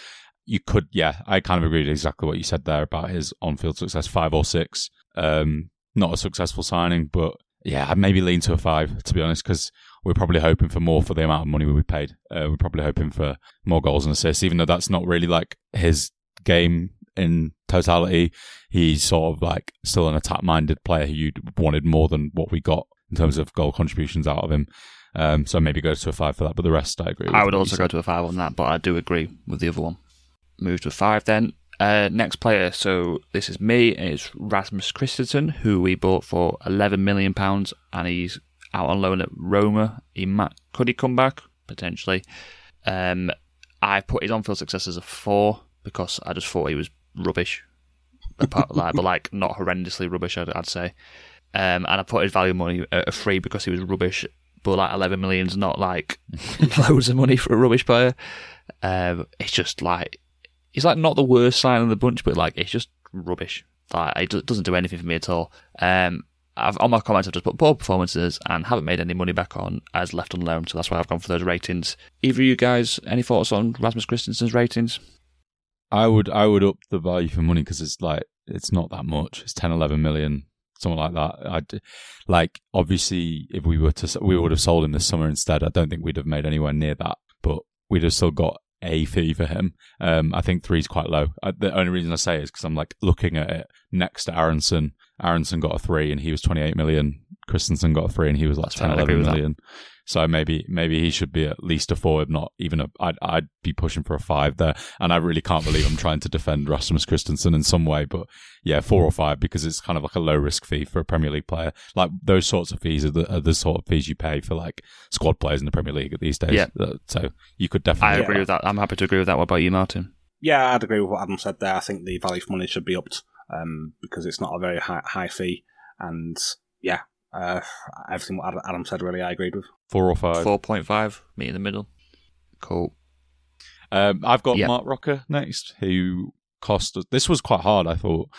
Speaker 3: You could, yeah, I kind of agree with exactly what you said there about his on-field success, five or six. Um, not a successful signing, but yeah, I'd maybe lean to a five to be honest, because we're probably hoping for more for the amount of money we paid. Uh, we're probably hoping for more goals and assists, even though that's not really like his game in totality. He's sort of like still an attack minded player who you wanted more than what we got in terms of goal contributions out of him. Um, so maybe go to a five for that, but the rest I agree.
Speaker 1: I would also go to a five on that, but I do agree with the other one. Move to a five then. Uh, next player, so this is me, it's Rasmus Kristensen, who we bought for eleven million pounds, and he's out on loan at Roma. He might, could he come back potentially? Um, I put his on-field success as a four because I just thought he was rubbish, apart, like, but like not horrendously rubbish, I'd, I'd say. Um, and I put his value money at a three because he was rubbish, but like 11 million's not like loads of money for a rubbish player. Um, it's just like he's like not the worst sign in the bunch, but like it's just rubbish. Like it doesn't do anything for me at all. Um, I've, on my comments, I've just put poor performances and haven't made any money back on as left on loan, so that's why I've gone for those ratings. Either of you guys, any thoughts on Rasmus Kristensen's ratings?
Speaker 3: I would I would up the value for money because it's like it's not that much. It's 10, 11 million, something like that. I'd, like obviously if we were to we would have sold him this summer instead. I don't think we'd have made anywhere near that, but we'd have still got a fee for him. Um, I think three is quite low. I, the only reason I say is because I'm like looking at it next to Aaronson. Aaronson got a three and he was 28 million. Kristensen got a three and he was like 10, 11 million. So maybe maybe he should be at least a four, if not even a. I'd I'd be pushing for a five there, and I really can't believe I'm trying to defend Rasmus Kristensen in some way, but yeah, four or five because it's kind of like a low risk fee for a Premier League player. Like those sorts of fees are the, are the sort of fees you pay for like squad players in the Premier League these days.
Speaker 1: Yeah.
Speaker 3: Uh, so you could definitely.
Speaker 1: I agree with that. I'm happy to agree with that. What about you, Martin?
Speaker 2: Yeah, I'd agree with what Adam said there. I think the value for money should be upped um, because it's not a very high, high fee, and yeah, uh, everything what Adam said, really, I agreed with.
Speaker 3: Four or five.
Speaker 1: 4.5, me in the middle. Cool.
Speaker 3: Um, I've got Marc Roca next, who cost us. This was quite hard, I thought.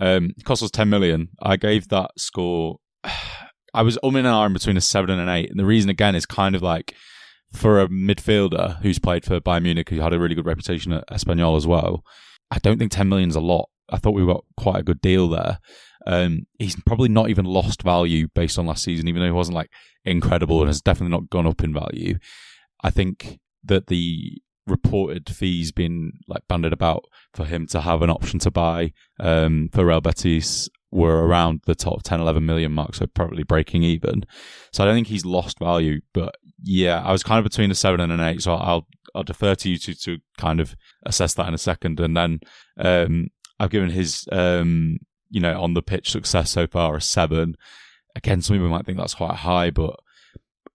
Speaker 3: Um, cost us 10 million. I gave that score. I was um in an iron between a seven and an eight. And the reason, again, is kind of like for a midfielder who's played for Bayern Munich, who had a really good reputation at Espanyol as well. I don't think 10 million is a lot. I thought we got quite a good deal there. Um, he's probably not even lost value based on last season, even though he wasn't like incredible and has definitely not gone up in value. I think that the reported fees being like banded about for him to have an option to buy um, for Real Betis were around the top 10, 11 million mark, so probably breaking even. So I don't think he's lost value, but yeah, I was kind of between a seven and an eight, so I'll I'll defer to you to, to kind of assess that in a second. And then um, I've given his, um, you know, on the pitch success so far a seven. Again, some people might think that's quite high, but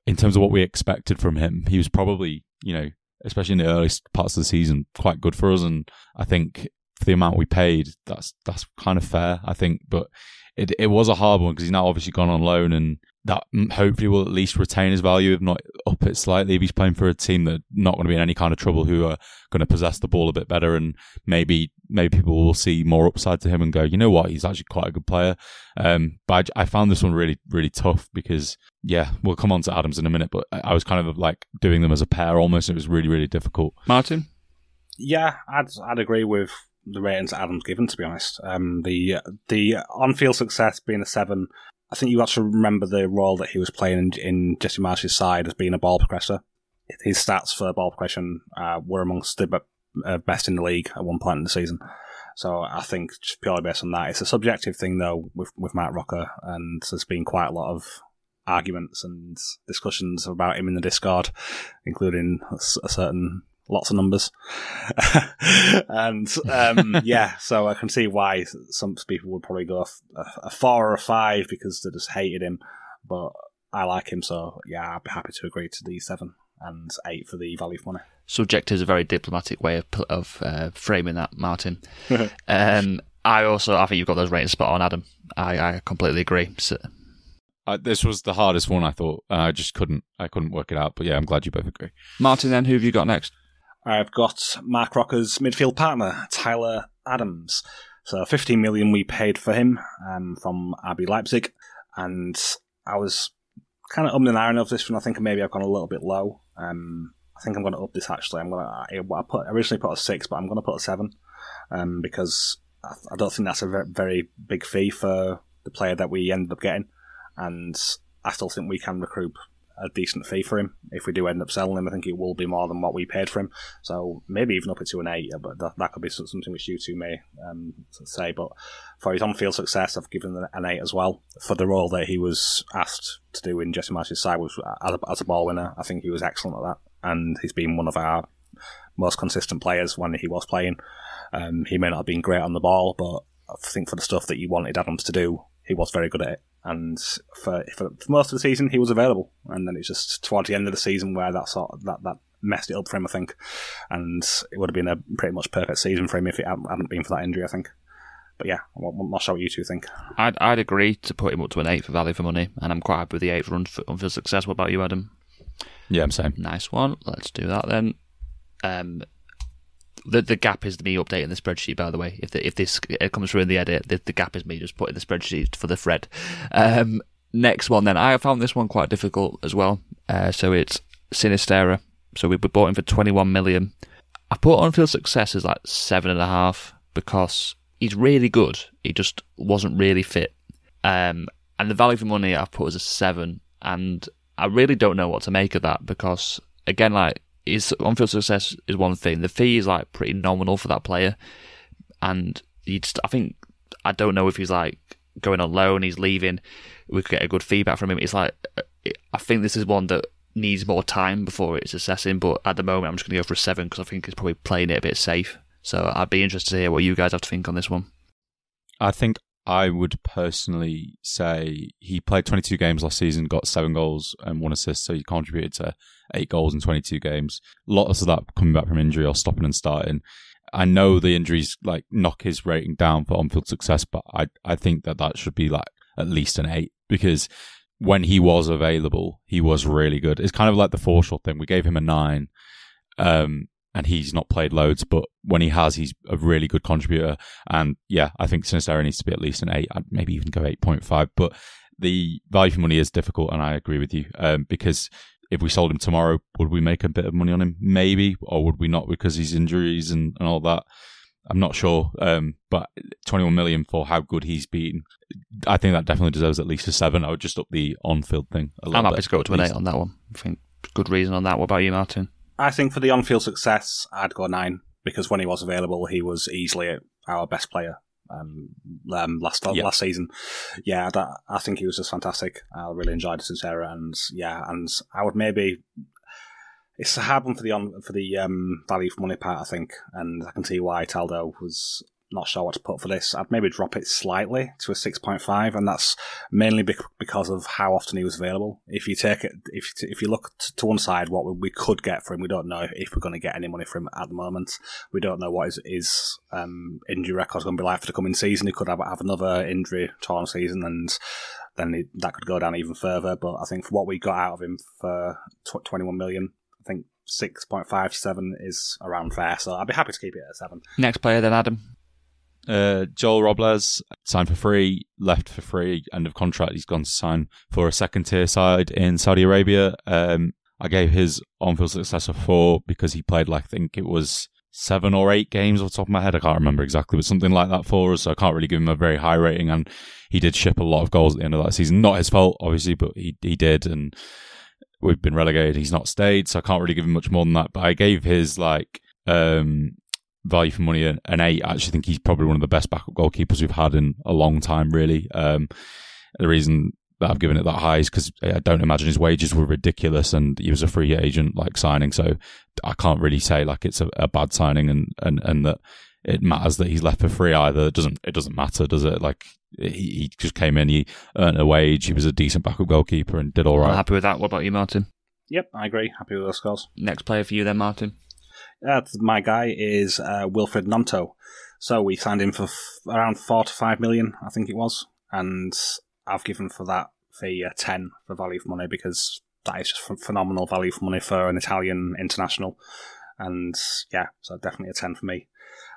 Speaker 3: in terms of what we expected from him, he was probably, you know, especially in the early parts of the season, quite good for us. And I think for the amount we paid, that's that's kind of fair, I think. But it it was a hard one because he's now obviously gone on loan, and that mm, hopefully will at least retain his value, if not up it slightly. If he's playing for a team that not going to be in any kind of trouble, who are going to possess the ball a bit better, and maybe maybe people will see more upside to him and go, you know what, he's actually quite a good player. Um, but I, I found this one really really tough because yeah, we'll come on to Adams in a minute, but I was kind of like doing them as a pair almost. It was really really difficult.
Speaker 1: Martin.
Speaker 2: Yeah, I'd I'd agree with the ratings Adam's given. To be honest, um, the the on field success being a seven. I think you got to remember the role that he was playing in, in Jesse Marsch's side as being a ball progressor. His stats for ball progression uh, were amongst the uh, best in the league at one point in the season. So I think just purely based on that, it's a subjective thing though with with Marc Roca, and there's been quite a lot of arguments and discussions about him in the Discord, including a certain lots of numbers. and um, yeah, so I can see why some people would probably go a, a, four or a five because they just hated him. But I like him, so yeah, I'd be happy to agree to the seven and eight for the value for money.
Speaker 1: Subject is a very diplomatic way of, of uh, framing that, Martin. um, I also, I think you've got those ratings spot on, Adam. I, I completely agree. So,
Speaker 3: uh, this was the hardest one I thought. Uh, I just couldn't, I couldn't work it out. But yeah, I'm glad you both agree.
Speaker 1: Martin, then who have you got next?
Speaker 2: I've got Marc Roca's midfield partner, Tyler Adams. So 15 million we paid for him um, from RB Leipzig, and I was kind of umming and ahhing of this one. I think maybe I've gone a little bit low. Um, I think I'm going to up this actually. I'm going to. I, put originally put a six, but I'm going to put a seven um, because I, I, don't think that's a very, very big fee for the player that we ended up getting, and I still think we can recruit a decent fee for him. If we do end up selling him, I think it will be more than what we paid for him. So maybe even up it to an eight, but that, that could be something which you two may um, say. But for his on-field success, I've given an eight as well. For the role that he was asked to do in Jesse Marsch's side was as a, as a ball winner, I think he was excellent at that, and he's been one of our most consistent players when he was playing. Um, he may not have been great on the ball, but I think for the stuff that you wanted Adams to do, he was very good at it and for, for, for most of the season he was available, and then it's just towards the end of the season where that sort of, that that messed it up for him, I think, and it would have been a pretty much perfect season for him if it hadn't been for that injury, I think. But yeah, I'm not sure what you two think.
Speaker 1: I'd I'd agree to put him up to an eight for value for money, and I'm quite happy with the eight for unfield success. What about you, Adam?
Speaker 3: Yeah, I'm saying.
Speaker 1: Nice one. Let's do that then. Um, the the gap is me updating the spreadsheet. By the way, if the, if this it comes through in the edit, the, the gap is me just putting the spreadsheet for the thread. Um, next one, then I found this one quite difficult as well. Uh, so it's Sinisterra. So we bought him for twenty one million. I put on field success as like seven and a half because he's really good. He just wasn't really fit. Um, and the value for money I've put as a seven, and I really don't know what to make of that because again, like his on-field success is one thing. The fee is like pretty nominal for that player, and he just, I think I don't know if he's like going on loan, he's leaving. We could get a good feedback from him. It's like I think this is one that needs more time before it's assessing. But at the moment, I'm just going to go for a seven because I think he's probably playing it a bit safe. So I'd be interested to hear what you guys have to think on this one.
Speaker 3: I think I would personally say he played 22 games last season, got seven goals and one assist, so he contributed to eight goals in 22 games. Lots of that coming back from injury or stopping and starting. I know the injuries like knock his rating down for on-field success, but I I think that that should be like at least an eight because when he was available, he was really good. It's kind of like the Forshaw thing. We gave him a nine, um, and he's not played loads, but when he has, he's a really good contributor. And yeah, I think Sinisterra needs to be at least an eight. I'd maybe even go eight point five. But the value for money is difficult, and I agree with you um, because if we sold him tomorrow, would we make a bit of money on him? Maybe, or would we not because his injuries and, and all that? I'm not sure. Um, but 21 million for how good he's been, I think that definitely deserves at least a seven. I would just up the on-field thing. A
Speaker 1: I'm happy
Speaker 3: bit,
Speaker 1: to go to an eight on that one. I think good reason on that. What about you, Martin?
Speaker 2: I think for the on-field success, I'd go nine because when he was available, he was easily our best player um, um, last yep. last season. Yeah, that, I think he was just fantastic. I really enjoyed Sinisterra, and yeah, and I would maybe It's a hard one for the on for the um, value for money part, I think, and I can see why Toldo was not sure what to put for this. I'd maybe drop it slightly to a 6.5, and that's mainly because of how often he was available. If you take it, if if you look to one side, what we could get for him, we don't know if we're going to get any money for him at the moment. We don't know what his, his um, injury record is going to be like for the coming season. He could have, have another injury torn season, and then that could go down even further. But I think for what we got out of him for tw- 21 million, I think 6.57 is around fair. So I'd be happy to keep it at 7.
Speaker 1: Next player then, Adam.
Speaker 3: Uh, Joel Robles signed for free, left for free, end of contract. He's gone to sign for a second tier side in Saudi Arabia. Um, I gave his on field success a four because he played, like, I think it was seven or eight games off the top of my head. I can't remember exactly, but something like that for us. So I can't really give him a very high rating. And he did ship a lot of goals at the end of that season. Not his fault, obviously, but he, he did. And we've been relegated. He's not stayed. So I can't really give him much more than that. But I gave his, like, um, value for money an, an eight. I actually think he's probably one of the best backup goalkeepers we've had in a long time, really. Um, the reason that I've given it that high is because I don't imagine his wages were ridiculous and he was a free agent like signing. So I can't really say like it's a, a bad signing and, and, and that it matters that he's left for free either. It doesn't, it doesn't matter, does it? Like he, he just came in, he earned a wage, he was a decent backup goalkeeper and did all right.
Speaker 1: I'm happy with that. What about you, Martin?
Speaker 2: Yep, I agree. Happy with those scores.
Speaker 1: Next player for you then, Martin.
Speaker 2: Uh, my guy is uh, Wilfried Gnonto. So we signed him for f- around four to five million, I think it was, and I've given for that a ten for value for money because that is just phenomenal value for money for an Italian international, and yeah, so definitely a ten for me.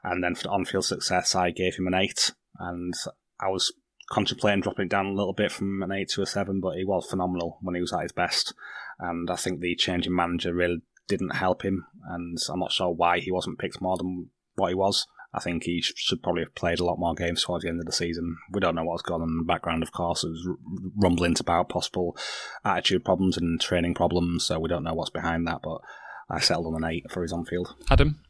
Speaker 2: And then for the on-field success, I gave him an eight, and I was contemplating dropping it down a little bit from an eight to a seven, but he was phenomenal when he was at his best. And I think the change in manager really didn't help him, and I'm not sure why he wasn't picked more than what he was. I think he should probably have played a lot more games towards the end of the season. We don't know what's gone on in the background, of course. It was rumblings about possible attitude problems and training problems, so we don't know what's behind that, but I settled on an 8 for his on field.
Speaker 1: Adam?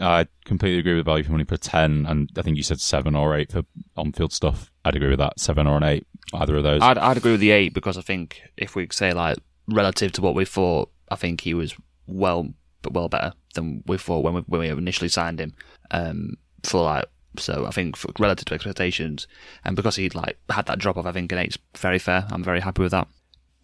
Speaker 3: I completely agree with value for money for 10, and I think you said 7 or 8 for on field stuff. I'd agree with that. 7 or an 8, either of those.
Speaker 1: I'd, I'd agree with the 8 because I think if we say, like, relative to what we thought, I think he was well but well better than we thought when we, when we initially signed him. Um, for like, so I think for relative to expectations, and because he like had that drop off, I think an very fair. I'm very happy with that.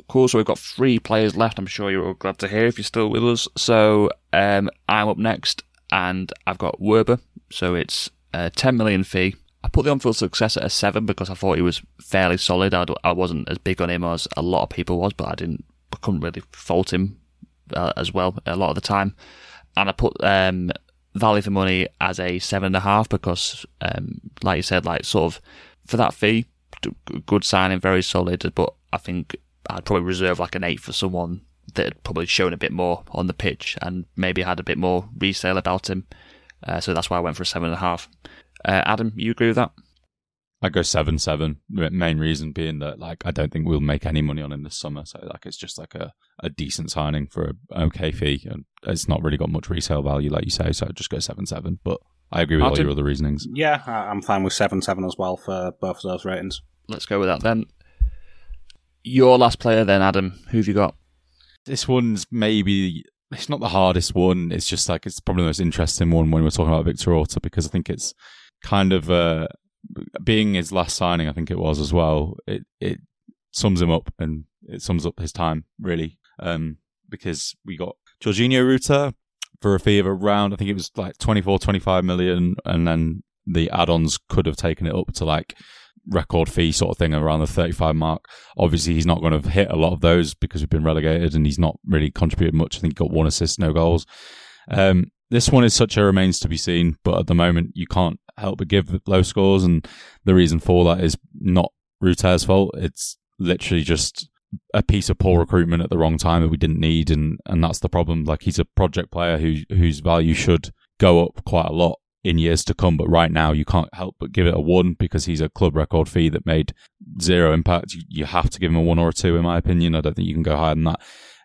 Speaker 1: Cool. So we've got three players left. I'm sure you're all glad to hear if you're still with us. So um, I'm up next, and I've got Wöber. So it's a 10 million fee. I put the on-field success at a seven because I thought he was fairly solid. I, I wasn't as big on him as a lot of people was, but I didn't, I couldn't really fault him uh, as well a lot of the time. And I put um, value for money as a seven and a half because, um, like you said, like sort of for that fee, good signing, very solid. But I think I'd probably reserve like an eight for someone that had probably shown a bit more on the pitch and maybe had a bit more resale about him. Uh, so that's why I went for a seven and a half. Uh, Adam, you agree with that?
Speaker 3: I go seven seven. Main reason being that like I don't think we'll make any money on him this summer. So like it's just like a, a decent signing for an okay fee, and it's not really got much resale value, like you say. So I'd just go seven seven. But I agree with Martin? all your other reasonings.
Speaker 2: Yeah, I'm fine with seven seven as well for both of those ratings.
Speaker 1: Let's go with that then. Your last player then, Adam. Who have you got?
Speaker 3: This one's maybe it's not the hardest one. It's just like it's probably the most interesting one when we're talking about Victor Orta because I think it's kind of uh, being his last signing, I think it was as well. It it sums him up and it sums up his time really, um, because we got Georginio Rutter for a fee of around I think it was like 24, 25 million, and then the add-ons could have taken it up to like record fee sort of thing around the 35 mark. Obviously, he's not going to hit a lot of those because we've been relegated and he's not really contributed much. I think he got one assist, no goals. Um, this one is such a remains to be seen, but at the moment you can't help but give low scores, and the reason for that is not Rutter's fault. It's literally just a piece of poor recruitment at the wrong time that we didn't need, and and that's the problem. Like he's a project player who whose value should go up quite a lot in years to come, but right now you can't help but give it a one because he's a club record fee that made zero impact. You, you have to give him a one or a two, in my opinion. I don't think you can go higher than that.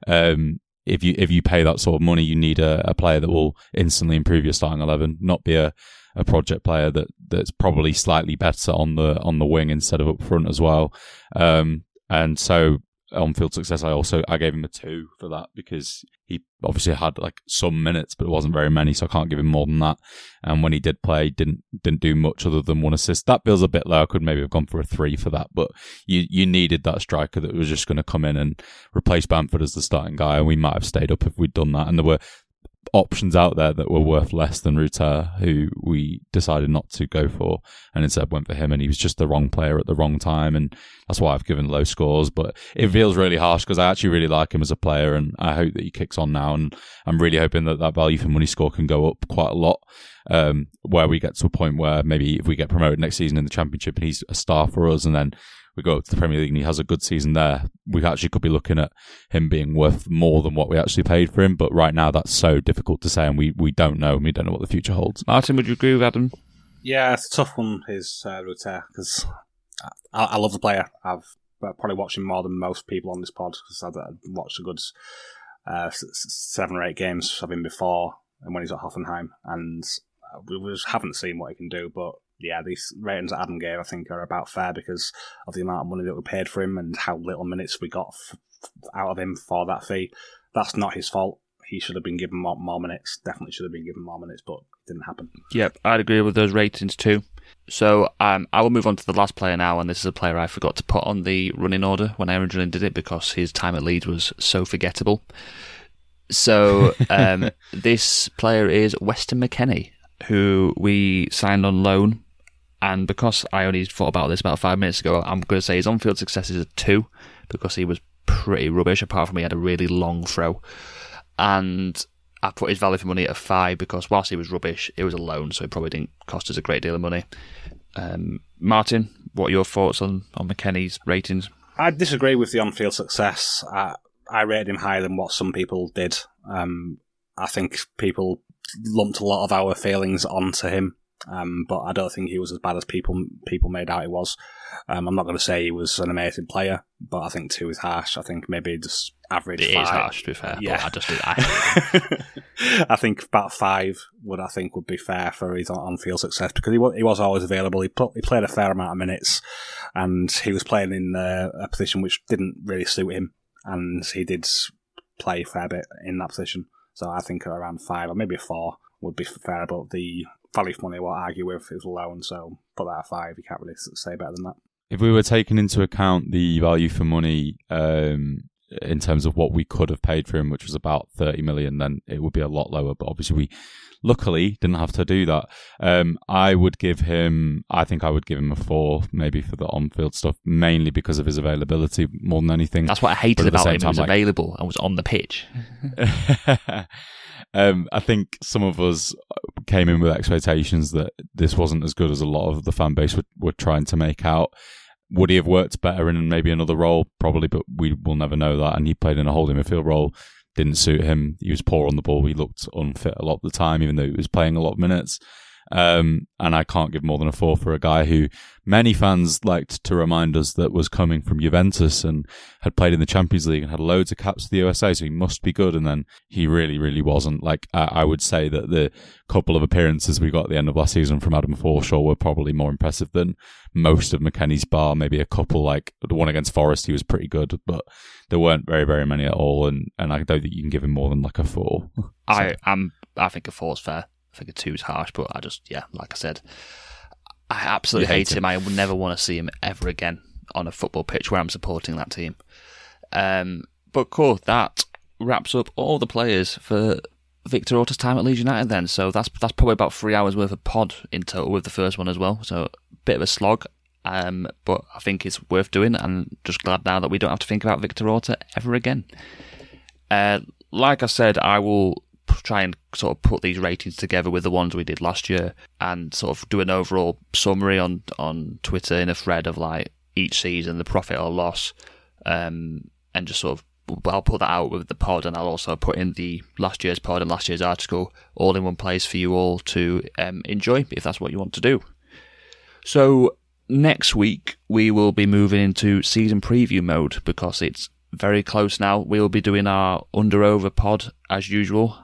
Speaker 3: Um, if you if you pay that sort of money, you need a, a player that will instantly improve your starting eleven, not be a, a project player that that's probably slightly better on the on the wing instead of up front as well. Um, and so on-field success, I also I gave him a two for that because he obviously had like some minutes, but it wasn't very many, so I can't give him more than that. And when he did play, didn't didn't do much other than one assist. That feels a bit low. I could maybe have gone for a three for that, but you you needed that striker that was just going to come in and replace Bamford as the starting guy, and we might have stayed up if we'd done that. And there were options out there that were worth less than Rutter, who we decided not to go for, and instead went for him. And he was just the wrong player at the wrong time, and that's why I've given low scores. But it feels really harsh because I actually really like him as a player, and I hope that he kicks on now. And I'm really hoping that that value for money score can go up quite a lot. Um, where we get to a point where maybe if we get promoted next season in the championship and he's a star for us, and then we go up to the Premier League and he has a good season there, we actually could be looking at him being worth more than what we actually paid for him. But right now, that's so difficult to say, and we, we don't know, and we don't know what the future holds.
Speaker 1: Martin, would you agree with Adam?
Speaker 2: Yeah, it's a tough one, his uh, Rutter, because I, I, love the player. I've probably watched him more than most people on this pod because I've watched a good uh, seven or eight games of him before and when he's at Hoffenheim, and we just haven't seen what he can do. But yeah, these ratings that Adam gave, I think, are about fair because of the amount of money that we paid for him and how little minutes we got f- out of him for that fee. That's not his fault. He should have been given more, more minutes. Definitely should have been given more minutes, but it didn't happen.
Speaker 1: Yep, I'd agree with those ratings too. So um, I will move on to the last player now, and this is a player I forgot to put on the running order when I originally did it because his time at Leeds was so forgettable. So um, this player is Weston McKennie, who we signed on loan and because I only thought about this about five minutes ago, I'm going to say his on field success is a two because he was pretty rubbish, apart from he had a really long throw. And I put his value for money at a five because whilst he was rubbish, it was a loan, so it probably didn't cost us a great deal of money. Um, Martin, what are your thoughts on, on McKennie's ratings?
Speaker 2: I disagree with the on field success. I, I rated him higher than what some people did. Um, I think people lumped a lot of our feelings onto him um, but I don't think he was as bad as people people made out he was. Um, I'm not going to say he was an amazing player, but I think two is harsh. I think maybe just average.
Speaker 1: It
Speaker 2: five.
Speaker 1: is harsh, to be fair. Yeah, I just did.
Speaker 2: I, I think about five would I think would be fair for his on field success because he was, he was always available. He, put, he played a fair amount of minutes, and he was playing in uh, a position which didn't really suit him, and he did play a fair bit in that position. So I think around five or maybe four would be fair. But the value for money, what I argue with, is low, and so put that at five. You can't really say better than that.
Speaker 3: If we were taking into account the value for money um, in terms of what we could have paid for him, which was about 30 million, then it would be a lot lower. But obviously, we luckily didn't have to do that. Um, I would give him, I think I would give him a four, maybe for the on field stuff, mainly because of his availability more than anything.
Speaker 1: That's what I hated about him. Time, he was like, available and was on the pitch.
Speaker 3: Um, I think some of us came in with expectations that this wasn't as good as a lot of the fan base were, were trying to make out. Would he have worked better in maybe another role? Probably, but we will never know that. And he played in a holding midfield role, didn't suit him. He was poor on the ball. He looked unfit a lot of the time, even though he was playing a lot of minutes. Um, and I can't give more than a four for a guy who many fans liked to remind us that was coming from Juventus and had played in the Champions League and had loads of caps for the USA, so he must be good. And then he really, really wasn't. Like, I, I would say that the couple of appearances we got at the end of last season from Adam Forshaw were probably more impressive than most of McKennie's bar. Maybe a couple, like the one against Forest, he was pretty good, but there weren't very, very many at all. And, and I don't think you can give him more than like a four.
Speaker 1: so. I am, I think a four is fair. I think a two is harsh, but I just, yeah, like I said, I absolutely hate, hate him. I would never want to see him ever again on a football pitch where I'm supporting that team. Um, but cool, that wraps up all the players for Victor Orta's time at Leeds United then. So that's that's probably about three hours worth of pod in total with the first one as well. So a bit of a slog. Um, but I think it's worth doing and just glad now that we don't have to think about Victor Orta ever again. Uh, like I said, I will try and sort of put these ratings together with the ones we did last year and sort of do an overall summary on on Twitter in a thread of like each season, the profit or loss, um, and just sort of I'll put that out with the pod, and I'll also put in the last year's pod and last year's article all in one place for you all to um, enjoy if that's what you want to do. So next week we will be moving into season preview mode because it's very close now. We will be doing our under over pod as usual,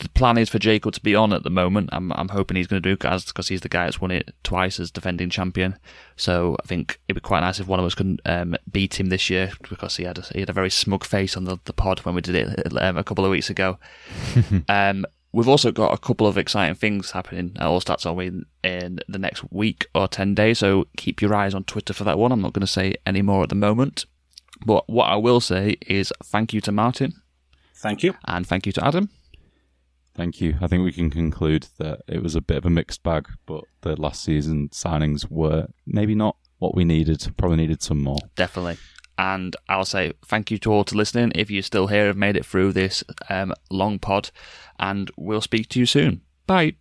Speaker 1: the plan is for Jacob to be on at the moment. I'm I'm hoping he's going to do because because he's the guy that's won it twice as defending champion. So I think it'd be quite nice if one of us can um, beat him this year because he had a, he had a very smug face on the, the pod when we did it um, a couple of weeks ago. um, we've also got a couple of exciting things happening at All Stats Are We in the next week or ten days. So keep your eyes on Twitter for that one. I'm not going to say any more at the moment. But what I will say is thank you to Martin.
Speaker 2: Thank you.
Speaker 1: And thank you to Adam.
Speaker 3: Thank you. I think we can conclude that it was a bit of a mixed bag, but the last season signings were maybe not what we needed. Probably needed some more.
Speaker 1: Definitely. And I'll say thank you to all to listening. If you're still here, have made it through this um, long pod, and we'll speak to you soon. Bye.